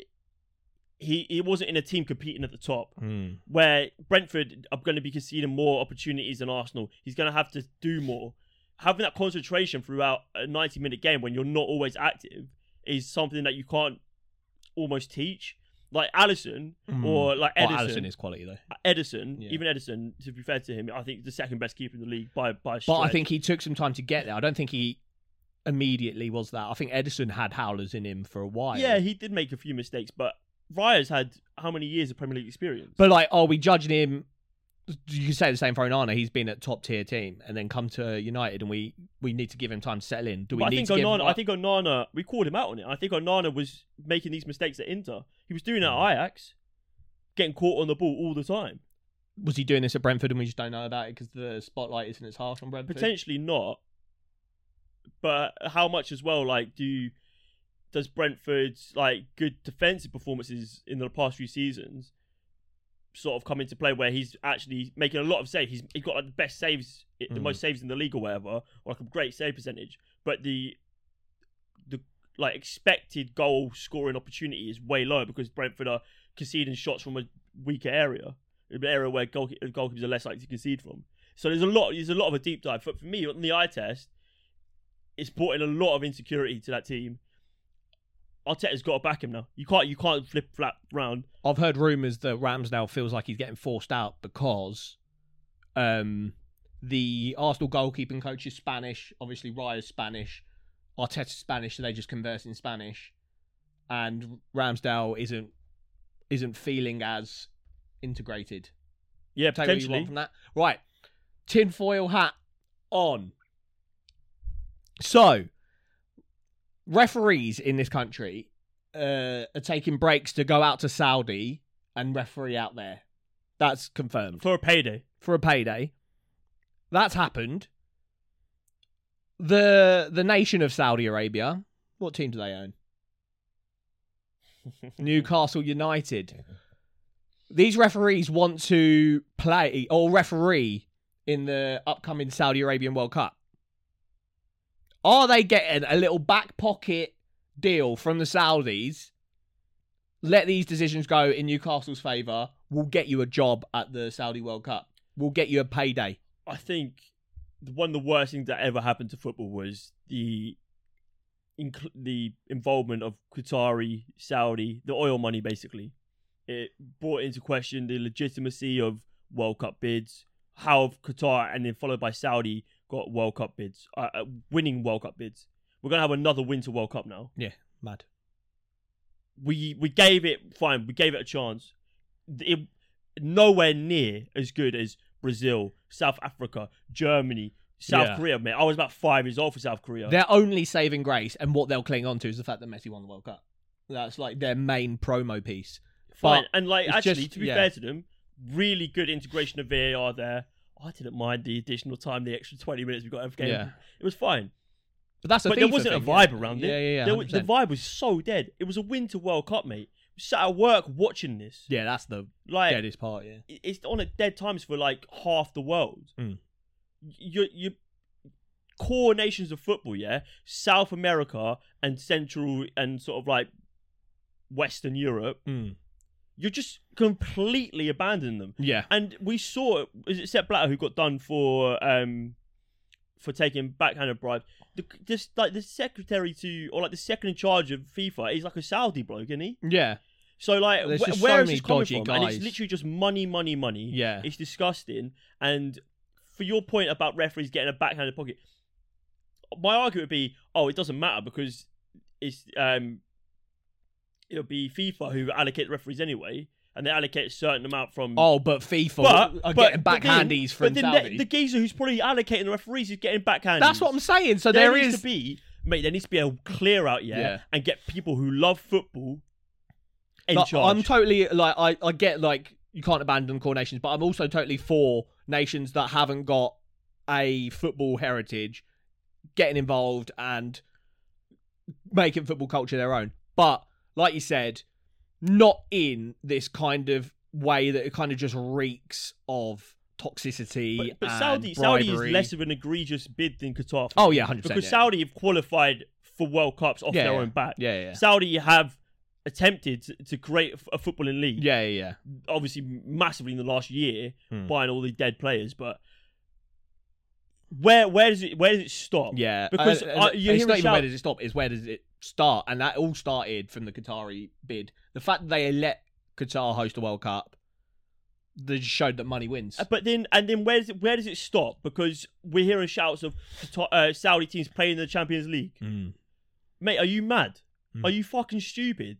he he wasn't in a team competing at the top. Hmm. Where Brentford are going to be conceding more opportunities than Arsenal. He's going to have to do more. Having that concentration throughout a ninety-minute game when you're not always active is something that you can't almost teach. like Alisson hmm. or like Ederson. Alisson is quality though. Ederson, Yeah. even Ederson, to be fair to him, I think the second best keeper in the league by by. But I think he took some time to get there. I don't think he immediately was that. I think Ederson had howlers in him for a while. yeah, he did make a few mistakes, but Raya's had how many years of Premier League experience? But like, are we judging him? You can say the same for Onana. He's been at top tier team and then come to United, and we we need to give him time to settle in. Do we But I need think to give? Onana, I think Onana, we called him out on it. I think Onana was making these mistakes at Inter. He was doing it at Mm. Ajax, getting caught on the ball all the time. was he doing this at Brentford, and we just don't know about it because the spotlight isn't as harsh on Brentford. Potentially not, but how much as well? Like, do does Brentford's like good defensive performances in the past few seasons sort of come into play where he's actually making a lot of saves? He's he's got like the best saves, the Mm. most saves in the league or whatever, or like a great save percentage. But the the like expected goal scoring opportunity is way low because Brentford are conceding shots from a weaker area, an area where goal, goalkeepers are less likely to concede from. So there's a lot. There's a lot of a deep dive. But for me, on the eye test, it's brought in a lot of insecurity to that team. Arteta's got to back him now. You can't. You can't flip flap round. I've heard rumours that Ramsdale feels like he's getting forced out because um, the Arsenal goalkeeping coach is Spanish. Obviously, Raya's Spanish. Arteta's Spanish, so they just converse in Spanish. And Ramsdale isn't isn't feeling as integrated. Yeah, Take what you potentially. want from that. Right, tinfoil hat on. So, referees in this country uh, are taking breaks to go out to Saudi and referee out there. That's confirmed for a payday. for a payday. That's happened. The the nation of Saudi Arabia. What team do they own? Newcastle United. These referees want to play or referee in the upcoming Saudi Arabian World Cup. Are they getting a little back pocket deal from the Saudis? Let these decisions go in Newcastle's favour. We'll get you a job at the Saudi World Cup. We'll get you a payday. I think one of the worst things that ever happened to football was the inc- the involvement of Qatari, Saudi, the oil money basically. It brought into question the legitimacy of World Cup bids, how Qatar and then followed by Saudi got World Cup bids, uh, uh, winning World Cup bids. We're gonna have another Winter World Cup now. Yeah, mad. we we gave it fine. We gave it a chance. It nowhere near as good as Brazil, South Africa, Germany, South Yeah. Korea. Man, I was about five years old for South Korea. Their only saving grace and what they'll cling on to is the fact that Messi won the World Cup. That's like their main promo piece. fine, but and like actually, just- to be yeah. fair to them, really good integration of VAR there. I didn't mind the additional time, the extra twenty minutes we got of game. Yeah. It was fine, But that's a but there wasn't a vibe yeah. around it. Yeah, yeah, There wa- the vibe was so dead. It was a Winter World Cup, mate. We sat at work watching this. yeah, that's the Like deadest part. Yeah, it's on at dead times for like half the world. Mm. You you core nations of football, yeah, South America and Central and sort of like Western Europe. Mm. You're just completely abandoning them. yeah, And we saw is it Sepp Blatter who got done for um for taking backhanded bribes. The, this like the secretary to or like the second in charge of FIFA is like a Saudi bloke, isn't he? yeah, So like, wh- just where so is this coming from? And it's literally just money, money, money. Yeah. it's disgusting. And for your point about referees getting a backhanded pocket, my argument would be, oh, it doesn't matter because it's um, it'll be FIFA who allocate the referees anyway, and they allocate a certain amount from. Oh, but FIFA but are but- getting backhandies from but then Saudi. the, the geezer who's probably allocating the referees is getting backhandies. that's what I'm saying. So there, there needs is to be, mate. There needs to be a clear out, yeah, Yeah. and get people who love football in Like, charge. I'm totally like I, I get like you can't abandon core nations, but I'm also totally for nations that haven't got a football heritage getting involved and making football culture their own. But like you said, not in this kind of way that it kind of just reeks of toxicity. But, but Saudi, Saudi is less of an egregious bid than Qatar. Oh yeah, hundred percent. because yeah. Saudi have qualified for World Cups off Yeah, their yeah. own back. Yeah, yeah, Saudi have attempted to, to create a footballing league. yeah, yeah, yeah. Obviously, massively in the last year, Hmm. buying all the dead players. But where where does it where does it stop? Yeah, Because, uh, uh, you it's not even shout- where does it stop. Is where does it start, and that all started from the Qatari bid. The fact that they let Qatar host the World Cup, they just showed that money wins. Uh, But then, and then, where does it where does it stop? Because we're hearing shouts of Qatar- uh, Saudi teams playing in the Champions League. Mm. Mate, are you mad? Mm. Are you fucking stupid?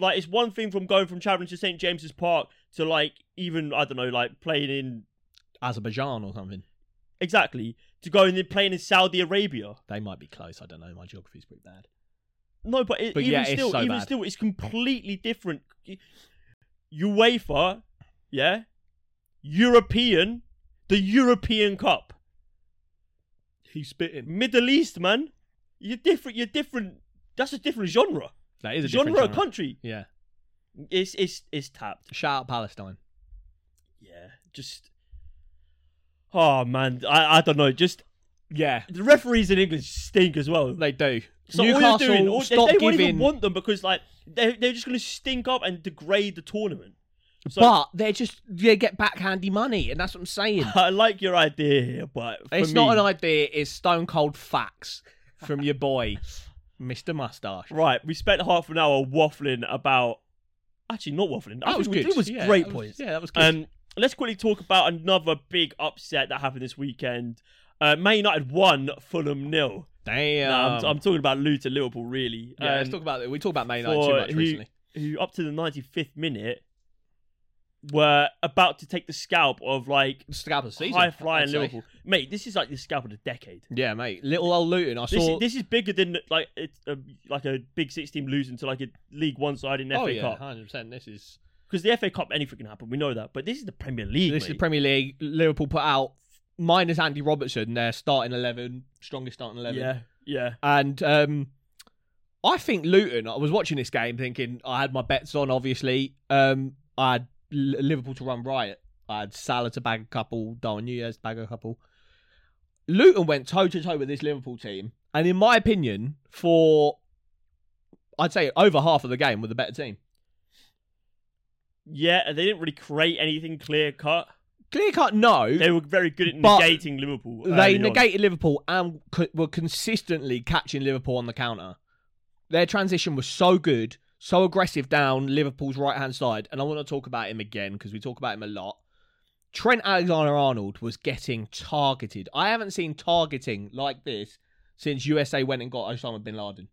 Like, it's one thing from going from traveling to St James's Park to like even I don't know, like playing in Azerbaijan or something. Exactly to go and playing in Saudi Arabia. They might be close. I don't know. My geography's pretty bad. No, but, it, But even yeah, still, so even bad. still, it's completely different. UEFA, yeah, European, the European Cup, He's spitting. Middle East, man. You're different. You're different. That's a different genre. That is a genre, different of country. Yeah. It's it's it's tapped. Shout out Palestine. Yeah, just. Oh man, I I don't know. Just Yeah, the referees in England stink as well. they do. So all Newcastle you're doing, all, they, stop they won't giving, even want them because like they they're just going to stink up and degrade the tournament. So but they're just they get backhandy money, and that's what I'm saying. I like your idea here, but for it's me, not an idea. It's stone cold facts from your boy, Mister Mustache. right. We spent half an hour waffling about. Actually, not waffling. I That was think we- good. It was Yeah, great that was- points. Yeah, that was good. Um, let's quickly talk about another big upset that happened this weekend. Uh, Man United won, Fulham nil. Damn. No, I'm, I'm talking about Luton, Liverpool, really. yeah, let's Um, talk about it. We talk about Man United too much who- recently. who up to the 95th minute were about to take the scalp of like Scalp of season. high flying Liverpool. Mate, this is like the scalp of the decade. Yeah, mate. Little old Luton. I This, saw. is, this is bigger than like it's a, like a big six team losing to like a League One side in the oh FA yeah, Cup. hundred percent. This is Because the FA Cup, anything can happen. We know that. But this is the Premier League. this is the Premier League. Liverpool put out minus Andy Robertson, their starting eleven, strongest starting eleven. Yeah, yeah. And um, I think Luton. I was watching this game thinking I had my bets on. Obviously, um, I had Liverpool to run riot. I had Salah to bag a couple, Darwin Nunez to bag a couple. Luton went toe to toe with this Liverpool team, and in my opinion, for I'd say over half of the game, were the better team. Yeah, they didn't really create anything clear cut. Clear cut, no. They were very good at negating Liverpool. they early on. negated Liverpool and co- were consistently catching Liverpool on the counter. Their transition was so good, so aggressive down Liverpool's right hand side, and I want to talk about him again because we talk about him a lot. Trent Alexander Arnold was getting targeted. I haven't seen targeting like this since USA went and got Osama bin Laden.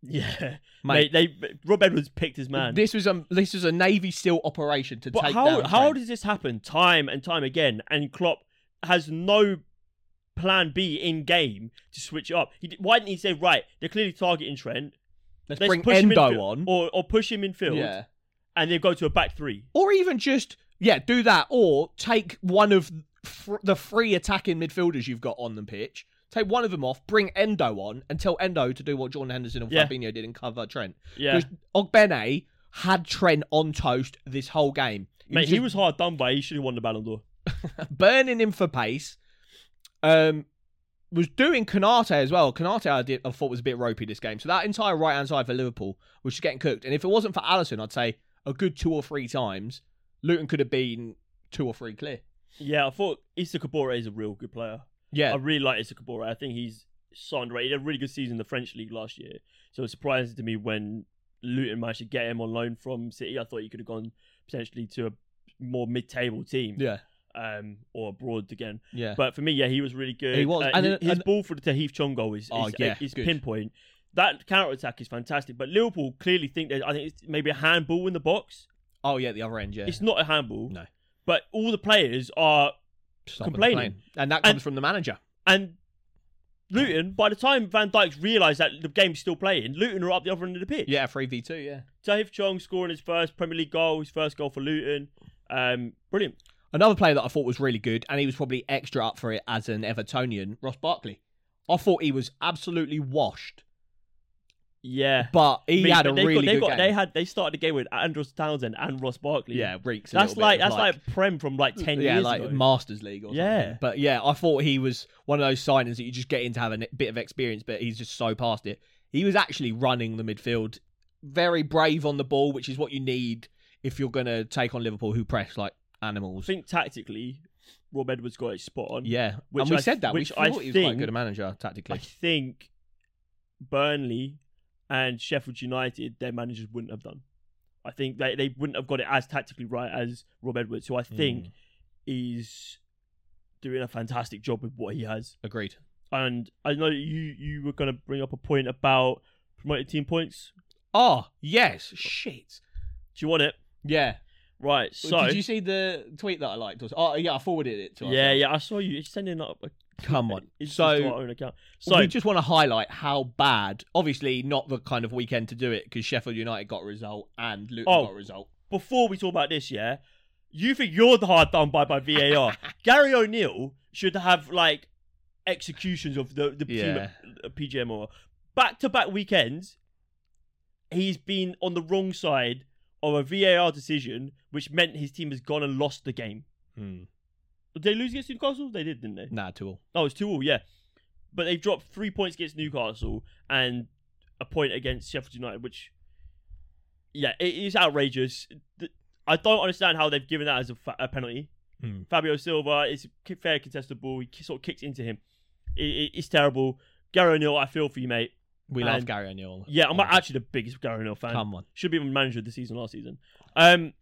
Yeah, Mate, mate. They Rob Edwards picked his man. this was a this was a Navy SEAL operation to But take how down. how does this happen time and time again? And Klopp has no plan B in game to switch it up. He, why didn't he say right? They're clearly targeting Trent. Let's, Let's bring push him in Endo fi- on, or or push him in field, yeah, and they go to a back three. or even just yeah, do that, or take one of the three attacking midfielders you've got on the pitch. Take one of them off, bring Endo on, and tell Endo to do what Jordan Henderson and Yeah. Fabinho did and cover Trent. Yeah, Because Ogbene had Trent on toast this whole game. He mate, was he was hard done by. He should have won the Ballon d'Or. burning him for pace. Um, was doing Konaté as well. Konaté I, did, I thought was a bit ropey this game. So that entire right hand side for Liverpool was just getting cooked. And if it wasn't for Alisson, I'd say a good two or three times, Luton could have been two or three clear. Yeah, I thought Issa Kabore is a real good player. Yeah, I really like Issa Kabore. I think he's so underrated. He had a really good season in the French league last year. So it was surprising to me when Luton managed to get him on loan from City. I thought he could have gone potentially to a more mid-table team, yeah, um, or abroad again. yeah. But for me, yeah, he was really good. He was. Uh, And his, his and- ball for the Tahith Chong goal is, is, Oh, yeah, is pinpoint. That counter attack is fantastic. But Liverpool clearly think that I think it's maybe a handball in the box. oh yeah, the other end. Yeah, It's not a handball. No. But all the players are Complaining. plane. and that comes And- from the manager. and Luton. By the time Van Dijk's realised that the game's still playing, Luton are up the other end of the pitch. Yeah, three v two. Yeah. Tahith Chong scoring his first Premier League goal, his first goal for Luton. Um, brilliant. Another player that I thought was really good, and he was probably extra up for it as an Evertonian, Ross Barkley. I thought he was absolutely washed, Yeah. but he Mate, had a they really got, they good got, game. They had they started the game with Andros Townsend and Ross Barkley. yeah, reeks. That's like that's like, Prem from like ten yeah, years like ago. Masters League or Yeah. something. But yeah, I thought he was one of those signings that you just get in to have a bit of experience, but he's just so past it. He was actually running the midfield, very brave on the ball, which is what you need if you're going to take on Liverpool, who press like animals. I think tactically, Rob Edwards got it spot on. Yeah, Which and we I- said that. which we I thought he was quite think- good a manager tactically. I think Burnley and Sheffield United, their managers wouldn't have done. I think they, they wouldn't have got it as tactically right as Rob Edwards, who I think Mm. is doing a fantastic job with what he has. Agreed. And I know you you were going to bring up a point about promoted team points. Oh yes, shit. Do you want it? Yeah. Right. So did you see the tweet that I liked? Oh yeah, I forwarded it to us. yeah, yeah, I saw you sending up. A, Come on. It's So- just own account. So we just want to highlight how bad. Obviously, not the kind of weekend to do it because Sheffield United got a result and Luton Oh. got a result. before we talk about this, yeah, you think you're the hard done by by VAR? Gary O'Neill should have like executions of the the Yeah. PGMOL back to back weekends. He's been on the wrong side of a VAR decision, which meant his team has gone and lost the game. Hmm. Did they lose against Newcastle? They did, didn't they? Nah, too all. Oh, it's two all, yeah. But they dropped three points against Newcastle and a point against Sheffield United, which, yeah, it is outrageous. I don't understand how they've given that as a, fa- a penalty. Hmm. Fabio Silva is fair contested ball. He sort of kicked into him. It, it- it's terrible. Gary O'Neill, I feel for you, mate. We love Gary O'Neill. Yeah, I'm actually the biggest Gary O'Neill fan. Come on. Should be manager of the season last season. Um,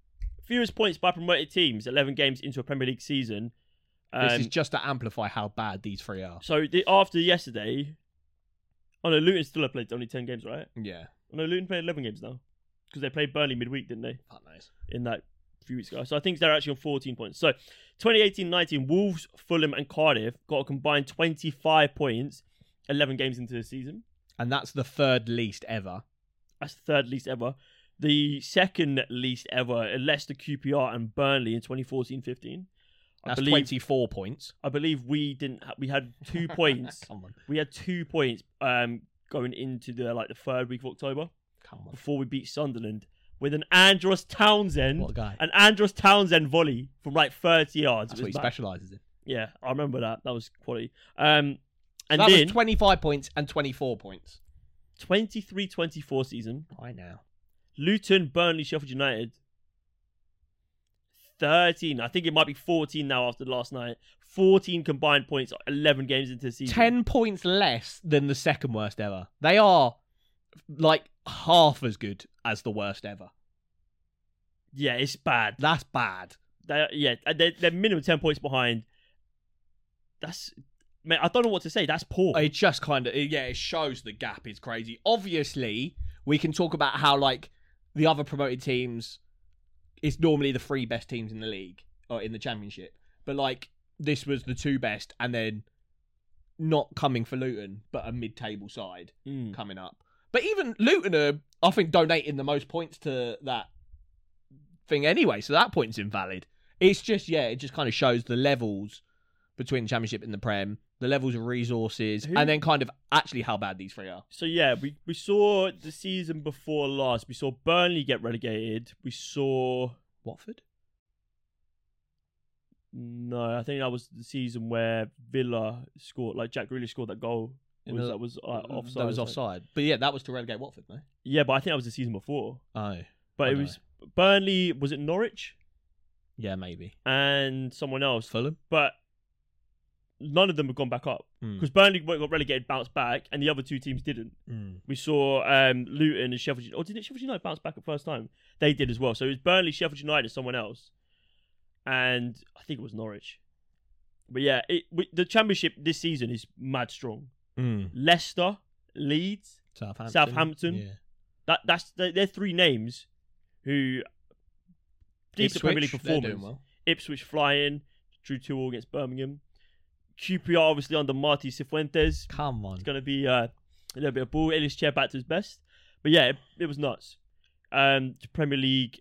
fewest points by promoted teams, 11 games into a Premier League season. This Um, is just to amplify how bad these three are. So the, after yesterday, oh no, Luton still have played only ten games, right? Yeah. Oh no, Luton played eleven games now because they played Burnley midweek, didn't they? Fuck knows. In that few weeks ago. So I think they're actually on fourteen points. So 2018-19, Wolves, Fulham, and Cardiff got a combined twenty-five points, eleven games into the season. And that's the third least ever. That's the third least ever. The second least ever, are Leicester, QPR, and Burnley in 2014-15. I That's believe 24 points. I believe we didn't. Ha- we had two points. Come on. we had two points um, going into the like the third week of October Come on. before we beat Sunderland with an Andros Townsend, What a guy. an Andros Townsend volley from like 30 yards. That's what he specialises in. Yeah, I remember that. That was quality. Um, and that then was 25 points and 24 points. 23-24 season, I know. Luton, Burnley, Sheffield United. 13. I think it might be 14 now after last night. 14 combined points, 11 games into the season. 10 points less than the second worst ever. They are like half as good as the worst ever. Yeah, it's bad. That's bad. They, yeah, they're, they're minimum 10 points behind. That's. Man, I don't know what to say. That's poor. It just kind of, yeah, it shows the gap is crazy. Obviously, we can talk about how, like, the other promoted teams, it's normally the three best teams in the league or in the championship. But, like, this was the two best, and then not coming for Luton, but a mid table side Mm. coming up. But even Luton are, I think, donating the most points to that thing anyway, so that point's invalid. It's just, yeah, it just kind of shows the levels between the Championship and the Prem, the levels of resources, Who- and then kind of actually how bad these three are. So yeah, we, we saw the season before last. We saw Burnley get relegated. We saw Watford? no, I think that was the season where Villa scored, like Jack Grealish scored that goal. In Was, the- that was uh, offside. That was or something. offside. But yeah, that was to relegate Watford, no? Yeah, but I think that was the season before. Oh. But I it was Burnley. Was it Norwich Yeah, maybe. and someone else? Fulham? But none of them have gone back up Mm. because Burnley got relegated, bounced back, and the other two teams didn't. Mm. We saw um, Luton and Sheffield. Or did it Sheffield United bounce back at first time? They did as well. So it was Burnley, Sheffield United, someone else, and I think it was Norwich. But yeah, it, we, the championship this season is mad strong. Mm. Leicester, Leeds, Southampton. Southampton. Yeah. that that's they're, they're three names who decent Premier League performance. well. Ipswich flying, drew two all against Birmingham. QPR obviously under Marty Cifuentes. Come on. It's going to be uh, a little bit of ball. Ilias Chair back to his best. But yeah, it, it was nuts. Um, Premier League,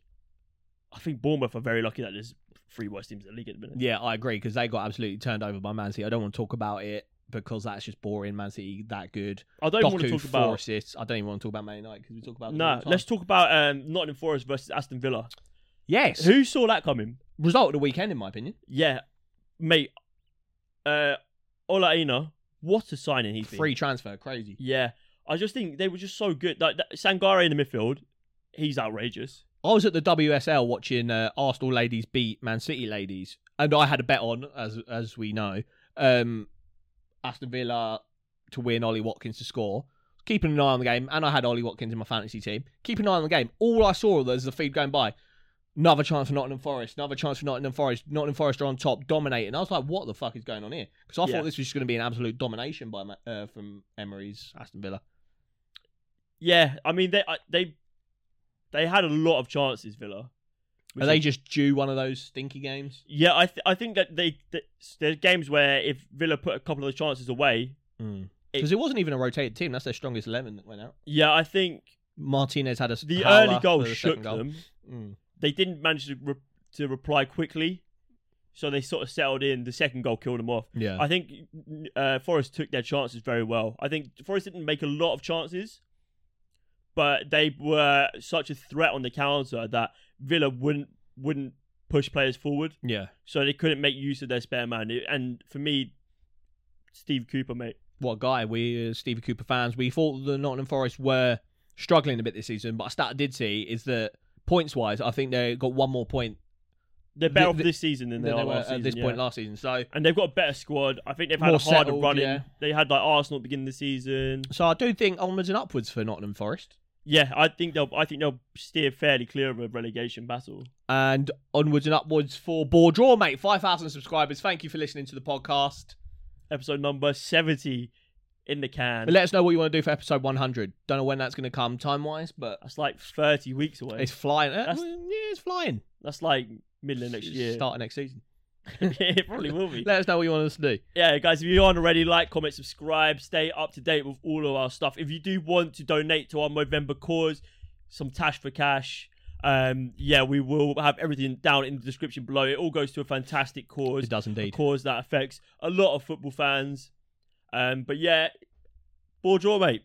I think Bournemouth are very lucky that there's three worst teams in the league at the minute. Yeah, I agree because they got absolutely turned over by Man City. I don't want to talk about it because that's just boring. Man City that good. I don't even want to talk about. assists. I don't even want to talk about Man United because we talk about. them Nah, all the time. let's talk about um, Nottingham Forest versus Aston Villa. Yes, Who saw that coming? result of the weekend, in my opinion. Yeah, mate. Uh, Ola Aina, what a signing he's been. Free transfer, crazy. Yeah, I just think they were just so good. Like that, Sangare in the midfield, he's outrageous. I was at the WSL watching uh, Arsenal ladies beat Man City ladies, and I had a bet on, as as we know, um, Aston Villa to win, Ollie Watkins to score. keeping an eye on the game, and I had Ollie Watkins in my fantasy team. Keeping an eye on the game. All I saw was the feed going by. Another chance for Nottingham Forest. Another chance for Nottingham Forest. Nottingham Forest are on top, dominating. I was like, "What the fuck is going on here?" Because I Yeah. thought this was just going to be an absolute domination by uh, from Emery's Aston Villa. Yeah, I mean they I- they they had a lot of chances, Villa. Are they just due one of those stinky games? Yeah, I th- I think that they that there's games where if Villa put a couple of the chances away, Because it wasn't even a rotated team. That's their strongest eleven that went out. yeah, I think Martinez had a the early goal shook goal. them. Mm. They didn't manage to re- to reply quickly, so they sort of settled in. The second goal killed them off. Yeah, I think uh, Forest took their chances very well. I think Forest didn't make a lot of chances, but they were such a threat on the counter that Villa wouldn't wouldn't push players forward, yeah. so they couldn't make use of their spare man. And for me, Steve Cooper, mate, What a guy. We, uh, Stevie Cooper fans, we thought the Nottingham Forest were struggling a bit this season, but a stat I did see is that points wise, I think they got one more point they're better off this season than they, than they are were last at this yeah. point last season. So, and they've got a better squad. I think they've had a harder settled, running. yeah. They had like Arsenal at the beginning of the season. so I do think onwards and upwards for Nottingham Forest. Yeah, I think they'll. I think they'll steer fairly clear of a relegation battle. And onwards and upwards for Draw, mate. 5,000 subscribers. Thank you for listening to the podcast. Episode number seventy in the can. But let us know what you want to do for episode 100. Don't know when that's going to come time wise, but That's like thirty weeks away. it's flying. Uh, That's- yeah, it's flying. That's like middle of next year. Start of next season. it probably will be. Let us know what you want us to do. yeah, guys, if you aren't already, like, comment, subscribe, stay up to date with all of our stuff. If you do want to donate to our Movember cause, some Tash for Cash, um, yeah, we will have everything down in the description below. It all goes to a fantastic cause, It does a indeed. cause that affects a lot of football fans. Um, but yeah, Bore Draw, mate.